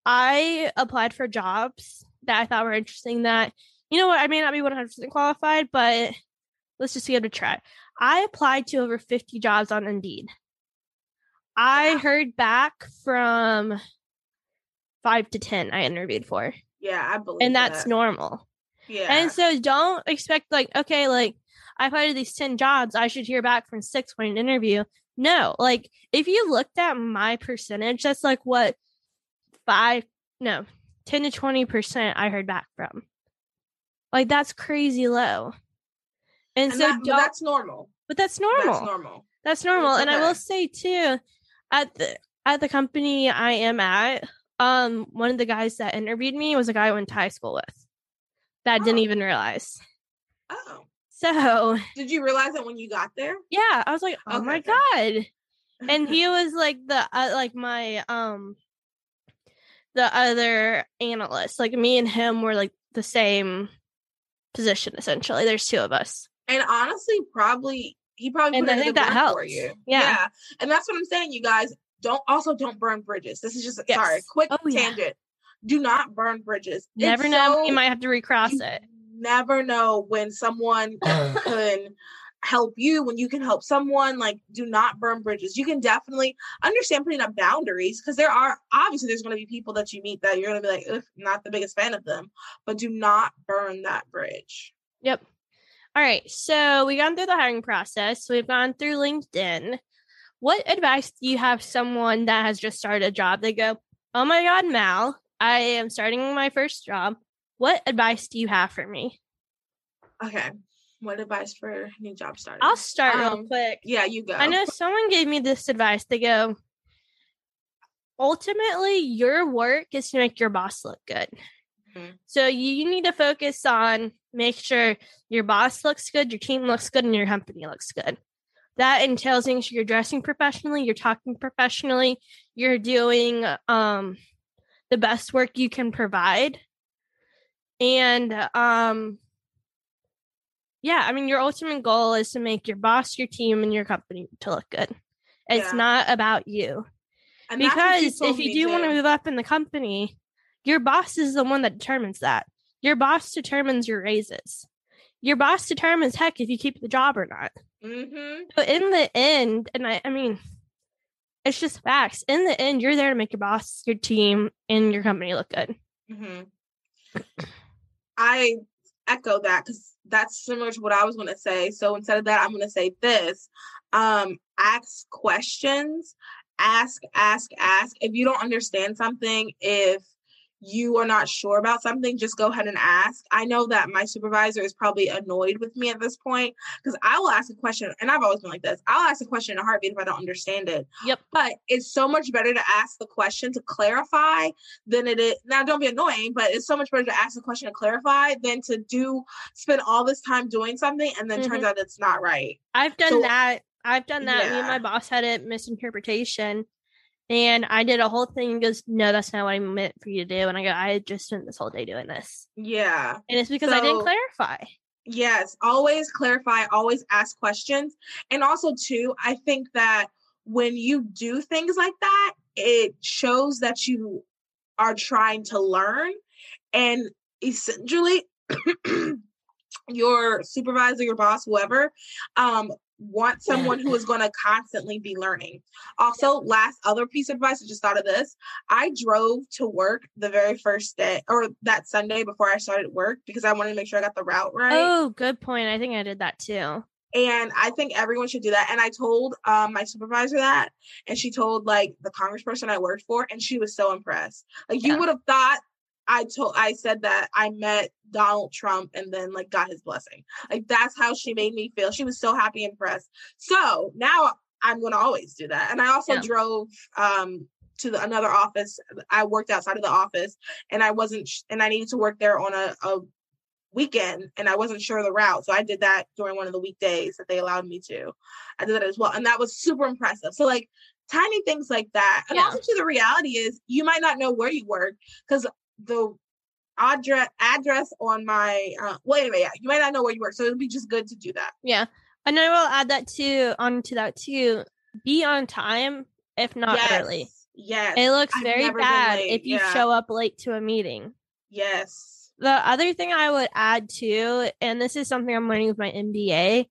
I applied for jobs that I thought were interesting that, you know what, I may not be 100% qualified, but let's just give it a try. I applied to over 50 jobs on Indeed. I Wow. heard back from five to 10 I interviewed for, yeah i believe and that's that. normal. yeah And so don't expect like, okay, like I applied to these 10 jobs, I should hear back from six for an interview. No, like if you looked at my percentage, that's like what five, no, 10 to 20% I heard back from. Like that's crazy low. And, And so that- that's normal. but that's normal. That's normal. That's normal. It's And I will say too, at the at the company I am at, um, one of the guys that interviewed me was a guy I went to high school with. That I didn't Oh. even realize. Oh, So did you realize that when you got there? yeah, I was like, oh Okay, my god. And he was like the uh, like my um the other analyst. Like me and him were like the same position essentially. There's two of us. And honestly, probably he probably And put I in think that work for you. Yeah. and that's what I'm saying, you guys. Don't also don't burn bridges. This is just Yes. sorry, quick Oh, yeah. tangent. Do not burn bridges. It's Never know so- you might have to recross it. Never know when someone can help you when you can help someone like do not burn bridges you can definitely understand putting up boundaries because there are obviously there's going to be people that you meet that you're going to be like Ugh, not the biggest fan of them but do not burn that bridge Yep. All right. So we've gone through the hiring process. We've gone through LinkedIn. What advice do you have someone that has just started a job? They go, Oh my God, Mal, I am starting my first job. What advice do you have for me? okay what advice for new job starters I'll start real Um, quick. yeah you go I know someone gave me this advice. They go, ultimately, your work is to make your boss look good. Mhm. So you need to focus on make sure your boss looks good, your team looks good, and your company looks good. That entails making sure you're dressing professionally, you're talking professionally, you're doing um the best work you can provide. And um yeah, I mean your ultimate goal is to make your boss, your team, and your company to look good. It's Yeah. not about you. And Because if you do want to move up in the company, your boss is the one that determines that. Your boss determines your raises. Your boss determines heck if you keep the job or not. Mhm. But in the end, and I, I mean, it's just facts. In the end, you're there to make your boss, your team, and your company look good. hmm I echo that because that's similar to what I was going to say. So instead of that, I'm going to say this: um, ask questions, ask, ask, ask. If you don't understand something, if you are not sure about something, just go ahead and ask. I know that my supervisor is probably annoyed with me at this point because I will ask a question, and I've always been like this. I'll ask a question in a heartbeat if I don't understand it. Yep. But it's so much better to ask the question to clarify than it is. Now, don't be annoying, but it's so much better to ask the question to clarify than to do spend all this time doing something and then turns mm-hmm. out it's not right. I've done So- that. I've done that. Me and my boss had a misinterpretation. And I did a whole thing. Goes, No, that's not what I meant for you to do. And I go, I just spent this whole day doing this. Yeah. And it's because I didn't clarify. Yes, always clarify, always ask questions. And also, too, I think that when you do things like that, it shows that you are trying to learn. And essentially, your supervisor, your boss, whoever, um, want someone who is going to constantly be learning. Also, last other piece of advice, I just thought of this. I drove to work the very first day or that Sunday before I started work because I wanted to make sure I got the route right. Oh, good point. I think I did that too. And I think everyone should do that. And I told um, my supervisor that, and she told like the congressperson I worked for, and she was so impressed. Like Yeah. you would have thought I told I said that I met Donald Trump and then like got his blessing. Like that's how she made me feel. She was so happy and impressed. So now I'm gonna always do that. And I also Yeah. drove um to the, another office. I worked outside of the office, and I wasn't, sh- and I needed to work there on a, a weekend and I wasn't sure of the route. So I did that during one of the weekdays that they allowed me to. I did that as well. And that was super impressive. So like tiny things like that. And Yeah. also the reality is you might not know where you work because the address address on my uh well anyway, yeah, you might not know where you work. So it'd be just good to do that. Yeah. And I will add that too onto that too. Be on time, if not yes. early. Yes. It looks I've very bad if you yeah. show up late to a meeting. yes. The other thing I would add too, and this is something I'm learning with my MBA,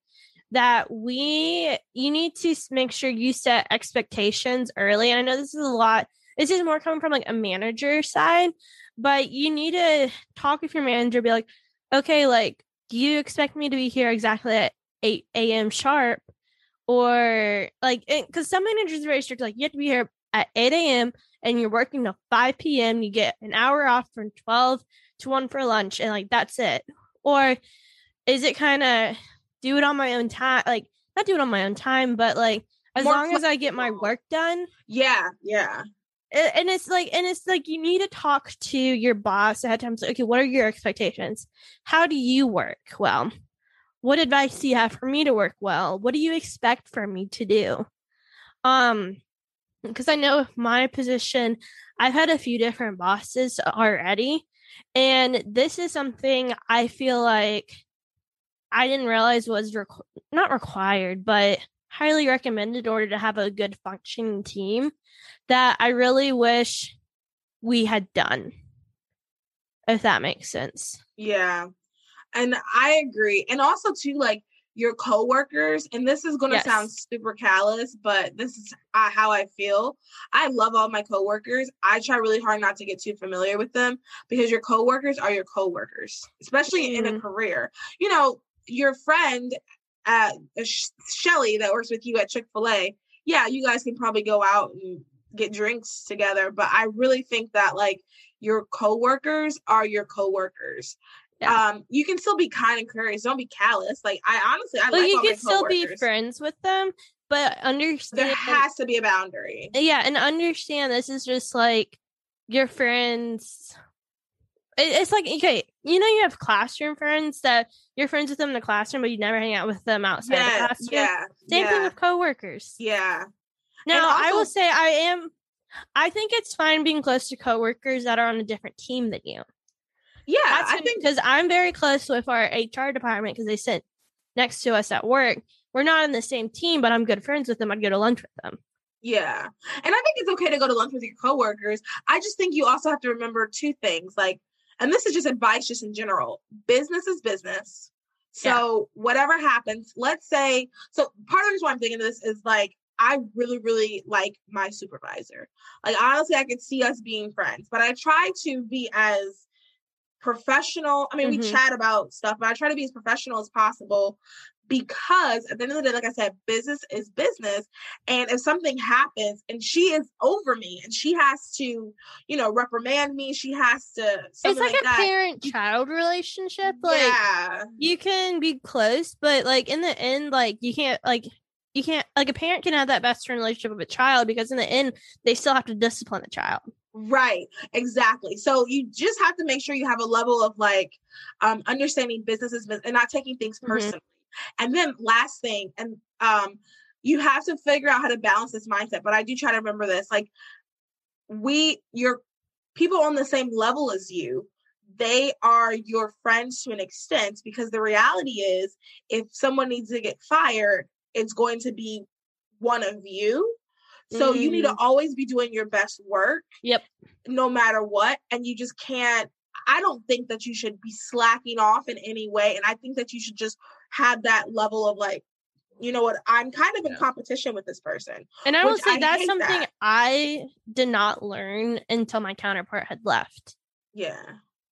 that we you need to make sure you set expectations early. And I know this is a lot. This is more coming from like a manager side, but you need to talk with your manager. Be like, okay, like, do you expect me to be here exactly at eight a.m. sharp? Or like, because some managers are very strict. Like, you have to be here at 8 a.m. and you're working till 5 p.m., you get an hour off from 12 to 1 for lunch, and like that's it? Or is it kind of do it on my own time? Like, not do it on my own time, but like as More long as I get my work done. Yeah, yeah. And it's like, and it's like you need to talk to your boss ahead of time. Say, okay, what are your expectations? How do you work well? What advice do you have for me to work well? What do you expect for me to do? Um, because I know my position, I've had a few different bosses already, and this is something I feel like I didn't realize was requ- not required, but highly recommended in order to have a good functioning team that I really wish we had done. If that makes sense. Yeah. And I agree. And also too like your coworkers and this is going to Yes. sound super callous, but this is uh, how I feel. I love all my coworkers. I try really hard not to get too familiar with them because your coworkers are your coworkers, especially in a Mhm. career. You know, your friend uh Shelly that works with you at Chick-fil-A. Yeah, you guys can probably go out and get drinks together, but I really think that like your coworkers are your coworkers. Yeah. Um, you can still be kind and courteous. Don't be callous. Like I honestly, I But like you can still be friends with them, but understand There has to be a boundary. yeah, and understand this is just like your friends. It's like okay, you know, you have classroom friends that you're friends with them in the classroom, but you never hang out with them outside the classroom. yeah, Same yeah, thing with coworkers. yeah, Now, I will say I am. I think it's fine being close to coworkers that are on a different team than you. yeah. That's I think because I'm very close with our HR department because they sit next to us at work. We're not in the same team, but I'm good friends with them. I'd go to lunch with them. Yeah. And I think it's okay to go to lunch with your coworkers. I just think you also have to remember two things. Like, and this is just advice just in general. Business is business. So whatever happens, let's say, so part of the reason why I'm thinking this is like I really, really like my supervisor. Like honestly, I could see us being friends, but I try to be as professional. I mean, we Mhm. chat about stuff, but I try to be as professional as possible because at the end of the day, like I said, business is business. And if something happens and she is over me and she has to, you know, reprimand me, she has to It's like, like, a parent child relationship. Like yeah. you can be close, but like in the end, like you can't like you can't like a parent can have that best friend relationship with a child because in the end they still have to discipline the child. Right, exactly. So you just have to make sure you have a level of like um understanding businesses and not taking things Mhm. personally. And then last thing, and um you have to figure out how to balance this mindset. But I do try to remember this. Like we your people on the same level as you, they are your friends to an extent because the reality is if someone needs to get fired, it's going to be one of you. So you need to mm-hmm. always be doing your best work Yep. no matter what and you just can't i don't think that you should be slacking off in any way and i think that you should just have that level of like you know what i'm kind of in Yeah. competition with this person And I will say I that's something that. I did not learn until my counterpart had left. yeah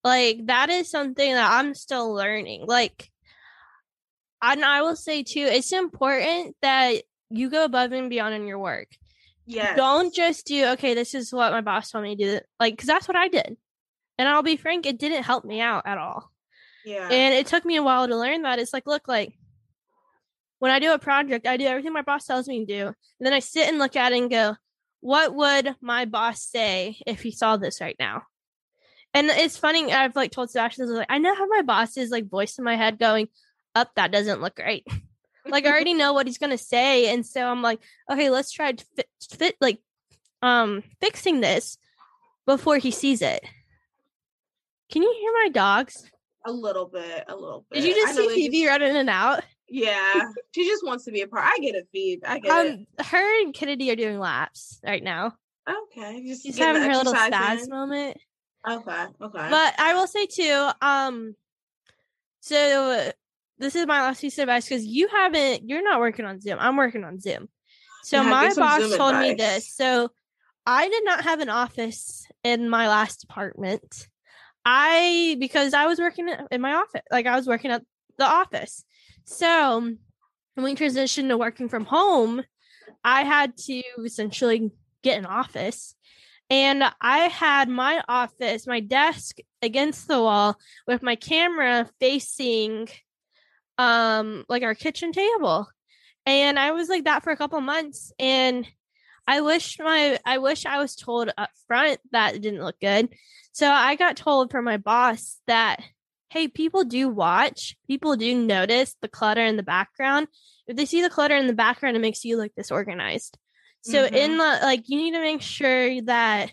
Like that is something that I'm still learning. Like and I will say too, it's important that you go above and beyond in your work. yeah Don't just do, okay, this is what my boss told me to do. Like, because that's what I did. And I'll be frank, it didn't help me out at all. yeah And it took me a while to learn that. It's like, look, like when I do a project, I do everything my boss tells me to do. And then I sit and look at it and go, what would my boss say if he saw this right now? And it's funny, I've like told Sebastian, like, I know how my boss is like voice in my head going, up, that doesn't look great. like I already know what he's gonna say. And so I'm like, okay, let's try to fit, fit like um fixing this before he sees it. Can you hear my dogs? a little bit a little bit Did you just know see Phoebe just- running in and out? yeah she just wants to be a part i get it phoebe i get Um, her and Kennedy are doing laps right now. okay just She's having her little spaz moment. okay okay But I will say too, um, so this is my last piece of advice because you haven't, you're not working on Zoom. I'm working on Zoom. So Yeah, my boss Zoom told me this. So I did not have an office in my last department. I because I was working in my office, like I was working at the office. So when we transitioned to working from home, I had to essentially get an office. And I had my office, my desk against the wall with my camera facing um like our kitchen table. And I was like that for a couple months and I wish my I wish I was told up front that it didn't look good. So I got told from my boss that hey, people do watch, people do notice the clutter in the background. If they see the clutter in the background, it makes you look disorganized. So Mhm. in the like you need to make sure that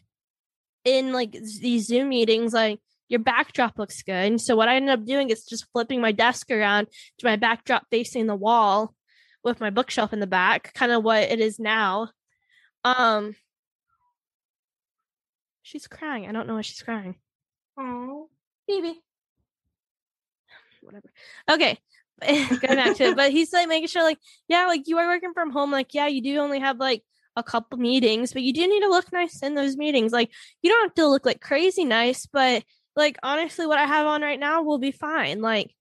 in like these Zoom meetings, like your backdrop looks good. And so what I ended up doing is just flipping my desk around to my backdrop facing the wall with my bookshelf in the back, kind of what it is now. Um She's crying. I don't know why she's crying. Aw. Baby. Whatever. Okay. Going back to it. But he's like making sure like, yeah, like you are working from home. Like, yeah, you do only have like a couple meetings, but you do need to look nice in those meetings. Like you don't have to look like crazy nice, but like honestly, what I have on right now will be fine. Like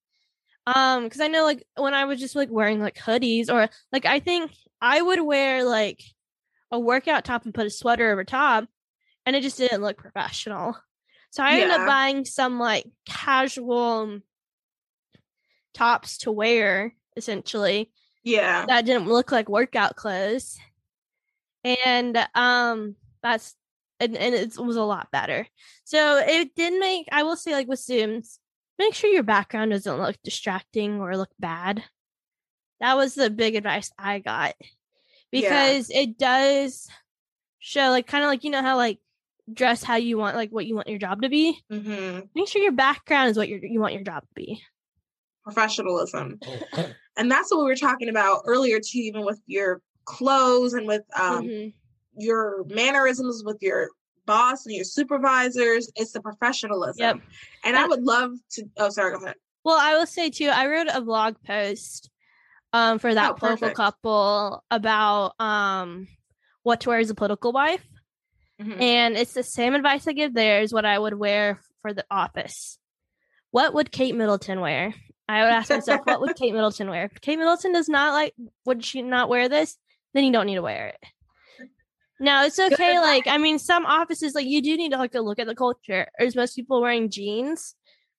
um, because I know like when I was just like wearing like hoodies or like I think I would wear like a workout top and put a sweater over top, and it just didn't look professional. So I ended up buying some like casual tops to wear essentially Yeah. that didn't look like workout clothes. And um that's and, and it was a lot better. So it did make I will say like with Zooms, make sure your background doesn't look distracting or look bad. That was the big advice I got. Yeah. Because it does show like kind of like you know how like dress how you want like what you want your job to be. hmm Make sure your background is what you you want your job to be. Professionalism. And that's what we were talking about earlier too, even with your clothes and with um Mhm. Your mannerisms with your boss and your supervisors. It's the professionalism. Yep. And I would love to oh sorry, go ahead. Well, I will say too, I wrote a blog post um for that Oh, political perfect. couple about um what to wear as a political wife. Mhm. And it's the same advice I give there is what I would wear for the office. What would Kate Middleton wear? I would ask myself, what would Kate Middleton wear? If Kate Middleton does not like would she not wear this, then you don't need to wear it. No, it's okay. advice. Like, I mean, some offices, like, you do need to like to look at the culture. Is most people wearing jeans?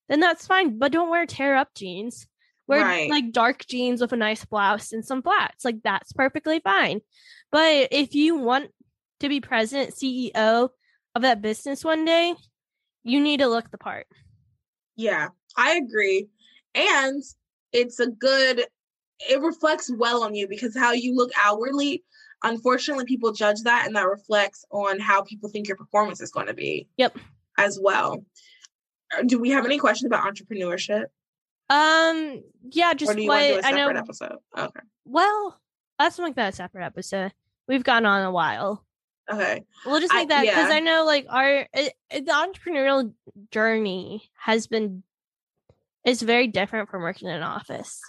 Then that's fine, but don't wear tear up jeans. Wear Right. like dark jeans with a nice blouse and some flats. Like, that's perfectly fine. But if you want to be president, CEO of that business one day, you need to look the part. Yeah, I agree. And it's a good it reflects well on you because how you look outwardly, unfortunately people judge that and that reflects on how people think your performance is going to be. Yep. As well. Uh, Do we have any questions about entrepreneurship? Um, yeah, just or do you what want to do a I separate know. episode? Okay. Well, let's make that a separate episode. We've gone on a while. Okay. We'll just I- make that because yeah. I know like our it, it- the entrepreneurial journey has been is very different from working in an office.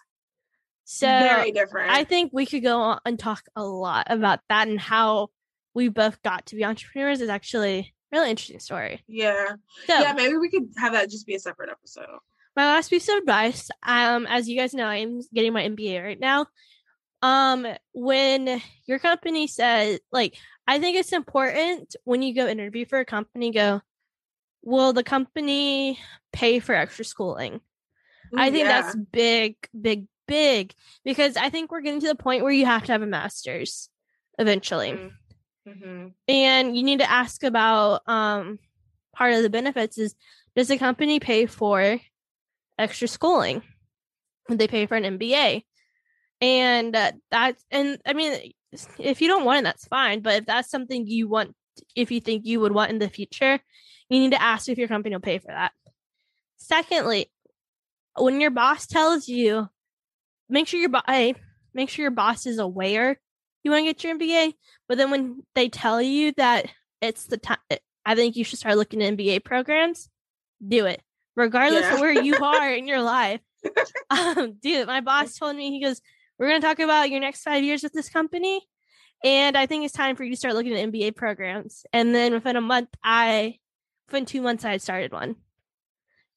So Very different. I think we could go on and talk a lot about that and how we both got to be entrepreneurs is actually a really interesting story. yeah. So Yeah, maybe we could have that just be a separate episode. my last piece of advice, um, as you guys know, I'm getting my MBA right now. Um, when your company says like I think it's important when you go interview for a company, go, will the company pay for extra schooling? I think yeah. that's big, big, big because I think we're getting to the point where you have to have a master's eventually. Mhm. Mhm. And you need to ask about um part of the benefits is does the company pay for extra schooling? Would they pay for an MBA? And uh, that's and I mean if you don't want it that's fine, but if that's something you want if you think you would want in the future, you need to ask if your company will pay for that. Secondly, when your boss tells you make sure your bo- hey, make sure your boss is aware you want to get your MBA, but then when they tell you that it's the time, I think you should start looking at MBA programs. Do it, regardless Yeah. of where you are in your life. Um, dude, my boss told me he goes, "We're going to talk about your next five years with this company, and I think it's time for you to start looking at MBA programs." And then within a month, I, within two months, I had started one.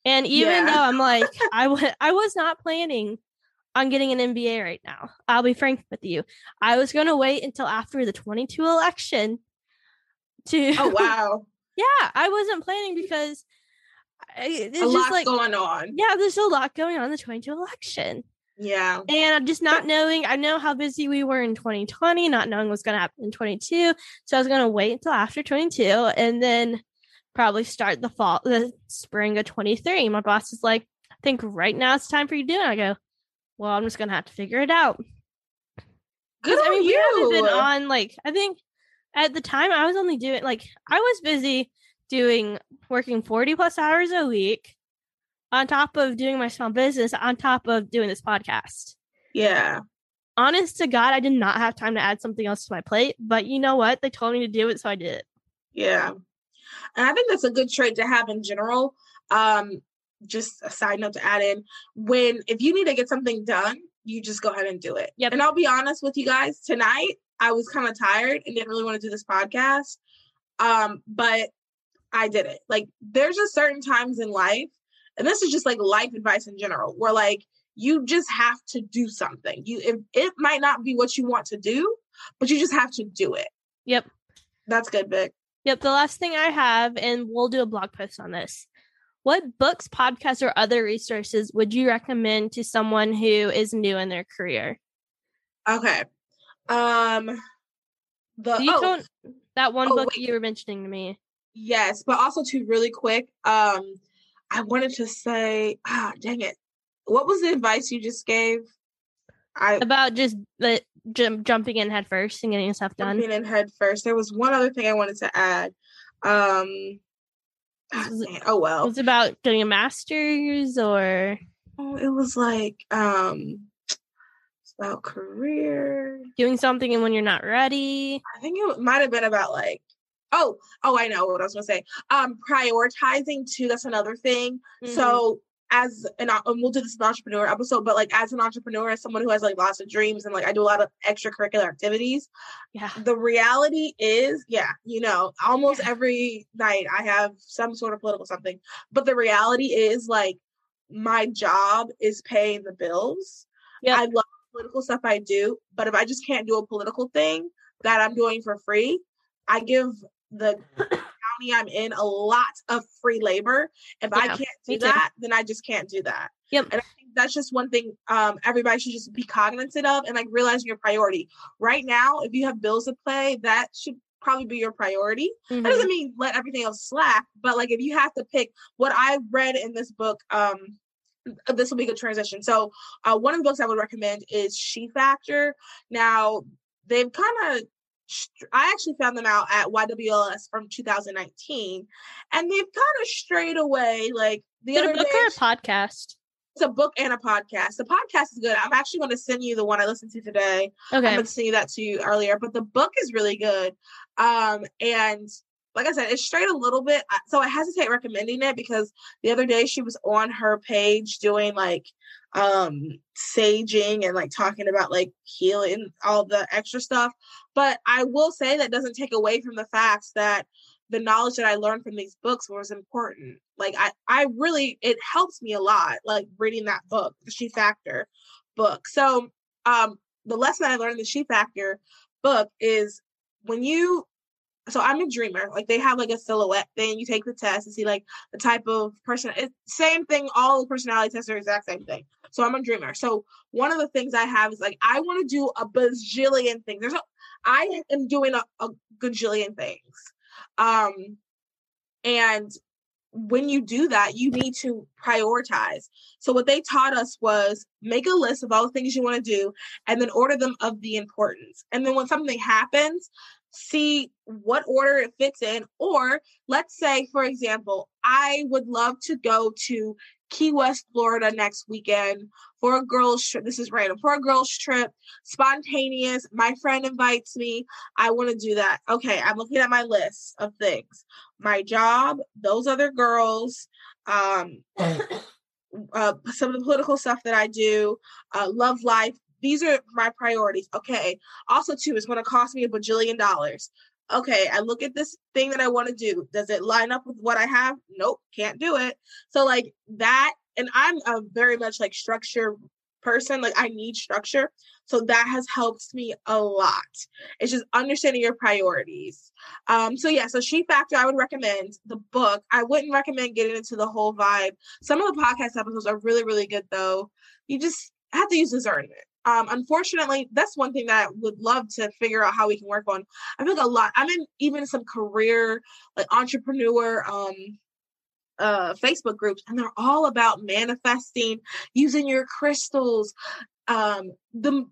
And even Yeah. though I'm like, I was not planning on getting an MBA right now. I'll be frank with you. I was going to wait until after the 22 election to Oh wow. yeah, I wasn't planning because I, it's a just like going on. yeah, there's a lot going on in the 22 election. Yeah. And I'm just not knowing. I know how busy we were in 2020, not knowing what's going to happen in 22. So I was going to wait until after 22 and then probably start the fall, the spring of 23. My boss is like, I think right now it's time for you to do it. I go, well, I'm just going to have to figure it out. Good I mean, we haven't been on like I think at the time I was only doing like I was busy doing working 40 plus hours a week on top of doing my small business on top of doing this podcast. Yeah. Honest to God, I did not have time to add something else to my plate, but you know what? They told me to do it, so I did it. Yeah. And I think that's a good trait to have in general. Um, just a side note to add in when if you need to get something done, you just go ahead and do it. Yep. And I'll be honest with you guys, tonight I was kind of tired and didn't really want to do this podcast. Um, but I did it. Like there's just certain times in life, and this is just like life advice in general, where like you just have to do something. You if it might not be what you want to do, but you just have to do it. Yep. That's good, Vic. Yep. The last thing I have, and we'll do a blog post on this. What books, podcasts, or other resources would you recommend to someone who is new in their career? Okay. Um the You oh, that one Oh, book wait. you were mentioning to me. yes, but also too really quick. Um I wanted to say ah dang it. What was the advice you just gave? I about just the jump, jumping in head first and getting stuff done. jumping in head first. There was one other thing I wanted to add. Um Was it- dang it. oh well. Was about getting a master's or Oh, it was like um about career. doing something and when you're not ready? I think it might have been about like oh oh I know what I was gonna say. Um prioritizing too, that's another thing. Mm-hmm. So as an and we'll do this in entrepreneur episode, but like as an entrepreneur, as someone who has like lots of dreams and like I do a lot of extracurricular activities, yeah, the reality is, yeah, you know, almost every night I have some sort of political something. But the reality is like my job is paying the bills. Yeah. I love the political stuff I do, but if I just can't do a political thing that I'm doing for free, I give the county I'm in a lot of free labor. If I can't do that, then I just can't do that. Yep. And I think that's just one thing um, everybody should just be cognizant of and like realizing your priority. Right now, if you have bills to pay, that should probably be your priority. Mhm. That doesn't mean let everything else slack, but like if you have to pick what I read in this book, um, this will be a good transition. So, uh, one of the books I would recommend is She Factor. Now, they've kind of, I actually found them out at YWLS from 2019, and they've kind of strayed away. Like the it other a book day, or a podcast? it's a book and a podcast. The podcast is good. I'm actually going to send you the one I listened to today. Okay, I'm going to send you that to you earlier, but the book is really good. Um, and like I said, it's straight a little bit. So I hesitate recommending it because the other day she was on her page doing like um saging and like talking about like healing all the extra stuff. But I will say that doesn't take away from the facts that the knowledge that I learned from these books was important. Like I, I really it helps me a lot, like reading that book, the She Factor book. So um the lesson I learned in the She Factor book is when you so I'm a dreamer. Like they have like a silhouette thing. You take the test and see like the type of person. It's same thing. All personality tests are exact same thing. So I'm a dreamer. So one of the things I have is like I want to do a bajillion things. There's a, I am doing a, a gajillion things. Um, and when you do that, you need to prioritize. So what they taught us was make a list of all the things you want to do and then order them of the importance. And then when something happens, see what order it fits in. Or let's say, for example, I would love to go to Key West, Florida next weekend for a girls' trip. This is random for a girls' trip, spontaneous. My friend invites me. I want to do that. Okay, I'm looking at my list of things. My job, those other girls, um, uh, some of the political stuff that I do, uh, love life. These are my priorities. Okay. Also, too, it's going to cost me a bajillion dollars. Okay, I look at this thing that I want to do. Does it line up with what I have? Nope, can't do it. So, like that, and I'm a very much like structure person. Like I need structure. So that has helped me a lot. It's just understanding your priorities. Um, so yeah, so She Factor, I would recommend the book. I wouldn't recommend getting into the whole vibe. Some of the podcast episodes are really, really good though. You just have to use discernment. Um, unfortunately, that's one thing that I would love to figure out how we can work on. I feel like a lot. I'm in even some career like entrepreneur um uh Facebook groups, and they're all about manifesting, using your crystals, um, the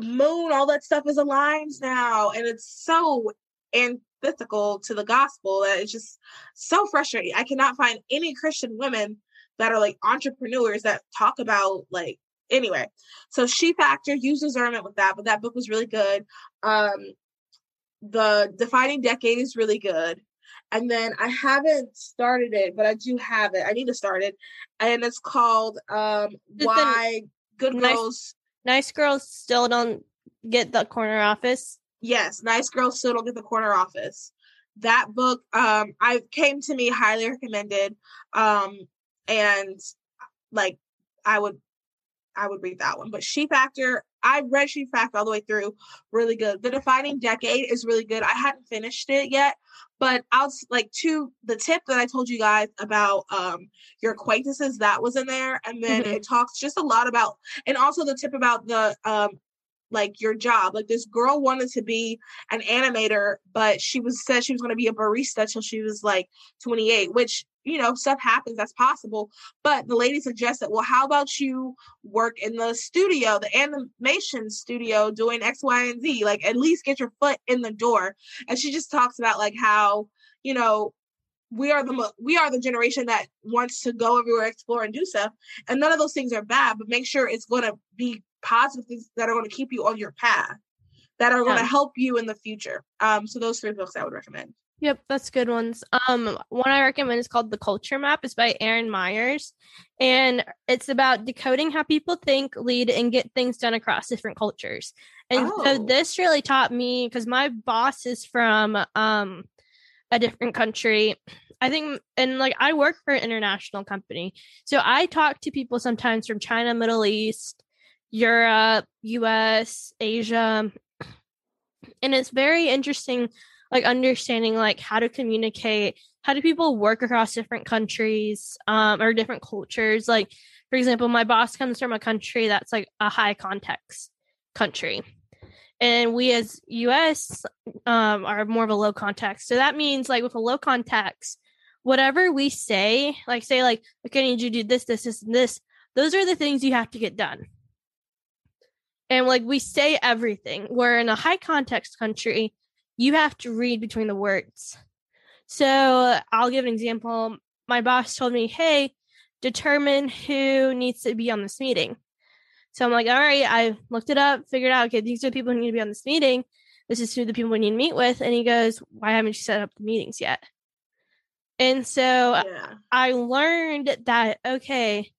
moon, all that stuff is aligned now, and it's so antithetical to the gospel that it's just so frustrating. I cannot find any Christian women that are like entrepreneurs that talk about like anyway. So she factor used discernment with that, but that book was really good. Um the defining decade is really good. And then I haven't started it, but I do have it. I need to start it. And it's called um Why Good nice, Girls Nice girls still don't get the corner office. Yes, Nice Girls Still Don't Get the Corner Office. That book um I came to me highly recommended. Um and like I would I would read that one. But She Factor, I read She Factor all the way through. Really good. The Defining Decade is really good. I hadn't finished it yet, but I'll like to the tip that I told you guys about um your acquaintances that was in there, and then Mhm. it talks just a lot about, and also the tip about the um like your job. Like this girl wanted to be an animator, but she was said she was going to be a barista till she was like 28, which you know stuff happens. That's possible. But the lady suggested, well, how about you work in the studio, the animation studio, doing X, Y, and Z? Like at least get your foot in the door. And she just talks about like how you know we are the we are the generation that wants to go everywhere, explore, and do stuff. And none of those things are bad, but make sure it's going to be positive things that are going to keep you on your path, that are going to help you in the future. Um, so those three books I would recommend. Yep, that's good ones. Um, one I recommend is called The Culture Map. It's by Erin Myers, and it's about decoding how people think, lead, and get things done across different cultures. And Oh. so this really taught me because my boss is from um a different country. I think, and like I work for an international company, so I talk to people sometimes from China, Middle East, Europe, U.S., Asia, and it's very interesting like understanding like how to communicate how do people work across different countries um or different cultures? Like for example my boss comes from a country that's like a high context country. And we as us um are more of a low context. So that means like with a low context whatever we say like say like okay i need you to do this this this and this those are the things you have to get done. And like we say everything. We're in a high context country you have to read between the words. So i'll give an example. My boss told me hey determine who needs to be on this meeting. So i'm like all right i looked it up figured out okay these are the people who need to be on this meeting. This is who the people we need to meet with. And he goes why haven't you set up the meetings yet? And so Yeah. I learned that okay,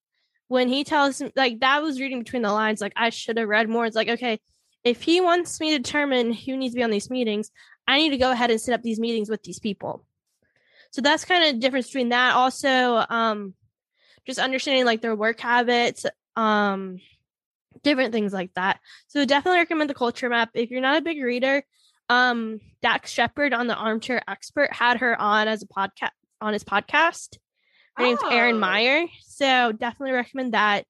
when he tells me like that was reading between the lines, like I should have read more. It's like, okay, if he wants me to determine who needs to be on these meetings, I need to go ahead and set up these meetings with these people. So that's kind of the difference between that. Also, um, just understanding like their work habits, um, different things like that. So definitely recommend the culture map. If you're not a big reader, um, Dax Shepard on the Armchair Expert had her on as a podcast on his podcast. Her name's Erin Oh. Meyer. So definitely recommend that.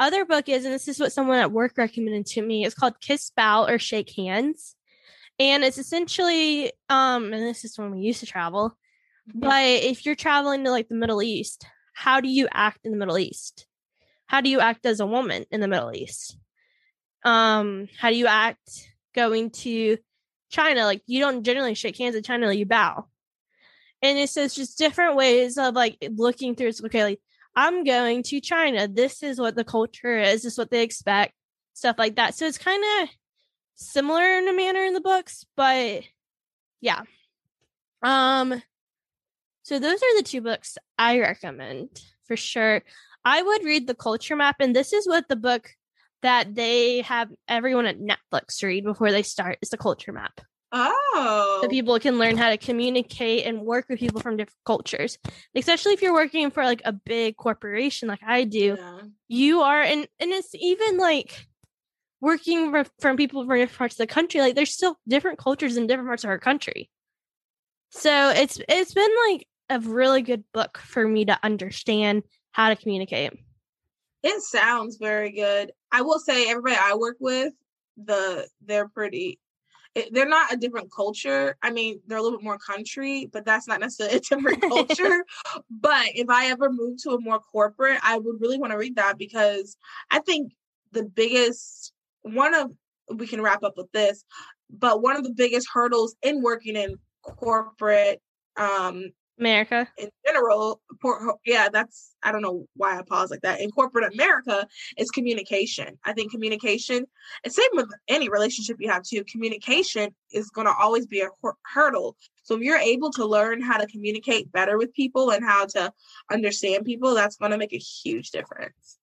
Other book is, and this is what someone at work recommended to me, it's called Kiss Bow or Shake Hands. And it's essentially, um, and this is when we used to travel, but if you're traveling to like the Middle East, how do you act in the Middle East? How do you act as a woman in the Middle East? Um, how do you act going to China? Like you don't generally shake hands in China, you bow. And it says just different ways of like looking through. It's okay, like I'm going to China. This is what the culture is. This is what they expect. Stuff like that. So it's kind of similar in a manner in the books, but yeah. Um. So those are the two books I recommend for sure. I would read the Culture Map, and this is what the book that they have everyone at Netflix read before they start is the Culture Map. Oh. So people can learn how to communicate and work with people from different cultures. Especially if you're working for like a big corporation like I do. Yeah. You are and and it's even like working for, from people from different parts of the country. Like there's still different cultures in different parts of our country. So it's it's been like a really good book for me to understand how to communicate. It sounds very good. I will say everybody I work with, the they're pretty it, they're not a different culture. I mean, they're a little bit more country, but that's not necessarily a different culture. but if I ever move to a more corporate, I would really want to read that because I think the biggest one of we can wrap up with this, but one of the biggest hurdles in working in corporate um America. in general, yeah, that's I don't know why I pause like that. In corporate America, it's communication. I think communication, and same with any relationship you have too. Communication is going to always be a hurdle. So if you're able to learn how to communicate better with people and how to understand people, that's going to make a huge difference.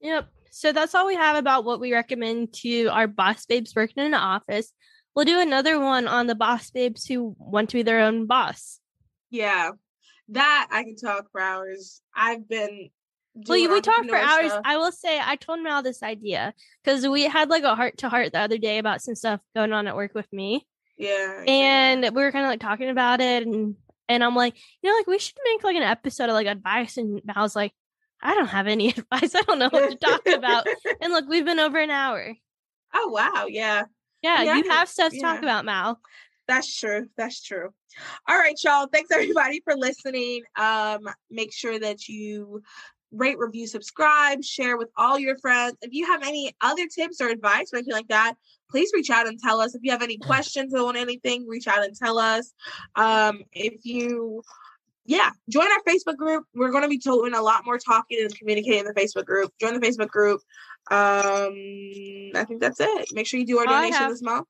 Yep. So that's all we have about what we recommend to our boss babes working in an office. We'll do another one on the boss babes who want to be their own boss. Yeah, that I can talk for hours. I've been. Well, we talked for hours. Stuff. I will say, I told Mal this idea because we had like a heart to heart the other day about some stuff going on at work with me. Yeah. And we were kind of like talking about it, and and I'm like, you know, like we should make like an episode of like advice, and Mal's like, I don't have any advice. I don't know what to talk about. and look, we've been over an hour. Oh wow, yeah. Yeah, yeah you have stuff to yeah. talk about, Mal. That's true. That's true. All right, y'all. Thanks everybody for listening. Um, make sure that you rate, review, subscribe, share with all your friends. If you have any other tips or advice or anything like that, please reach out and tell us. If you have any questions on anything, reach out and tell us. Um, if you yeah, join our Facebook group. We're going to be doing a lot more talking and communicating in the Facebook group. Join the Facebook group. Um, I think that's it. Make sure you do our donation this month.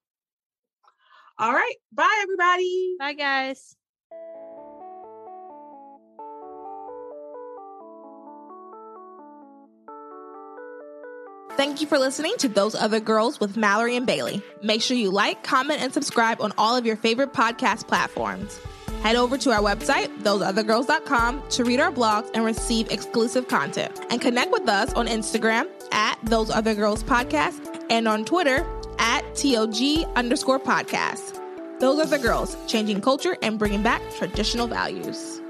All right. Bye, everybody. Bye, guys. Thank you for listening to Those Other Girls with Mallory and Bailey. Make sure you like, comment, and subscribe on all of your favorite podcast platforms. Head over to our website, thoseothergirls.com, to read our blogs and receive exclusive content. And connect with us on Instagram at Those Other Girls Podcast and on Twitter at TOG underscore podcast. Those Other Girls, changing culture and bringing back traditional values.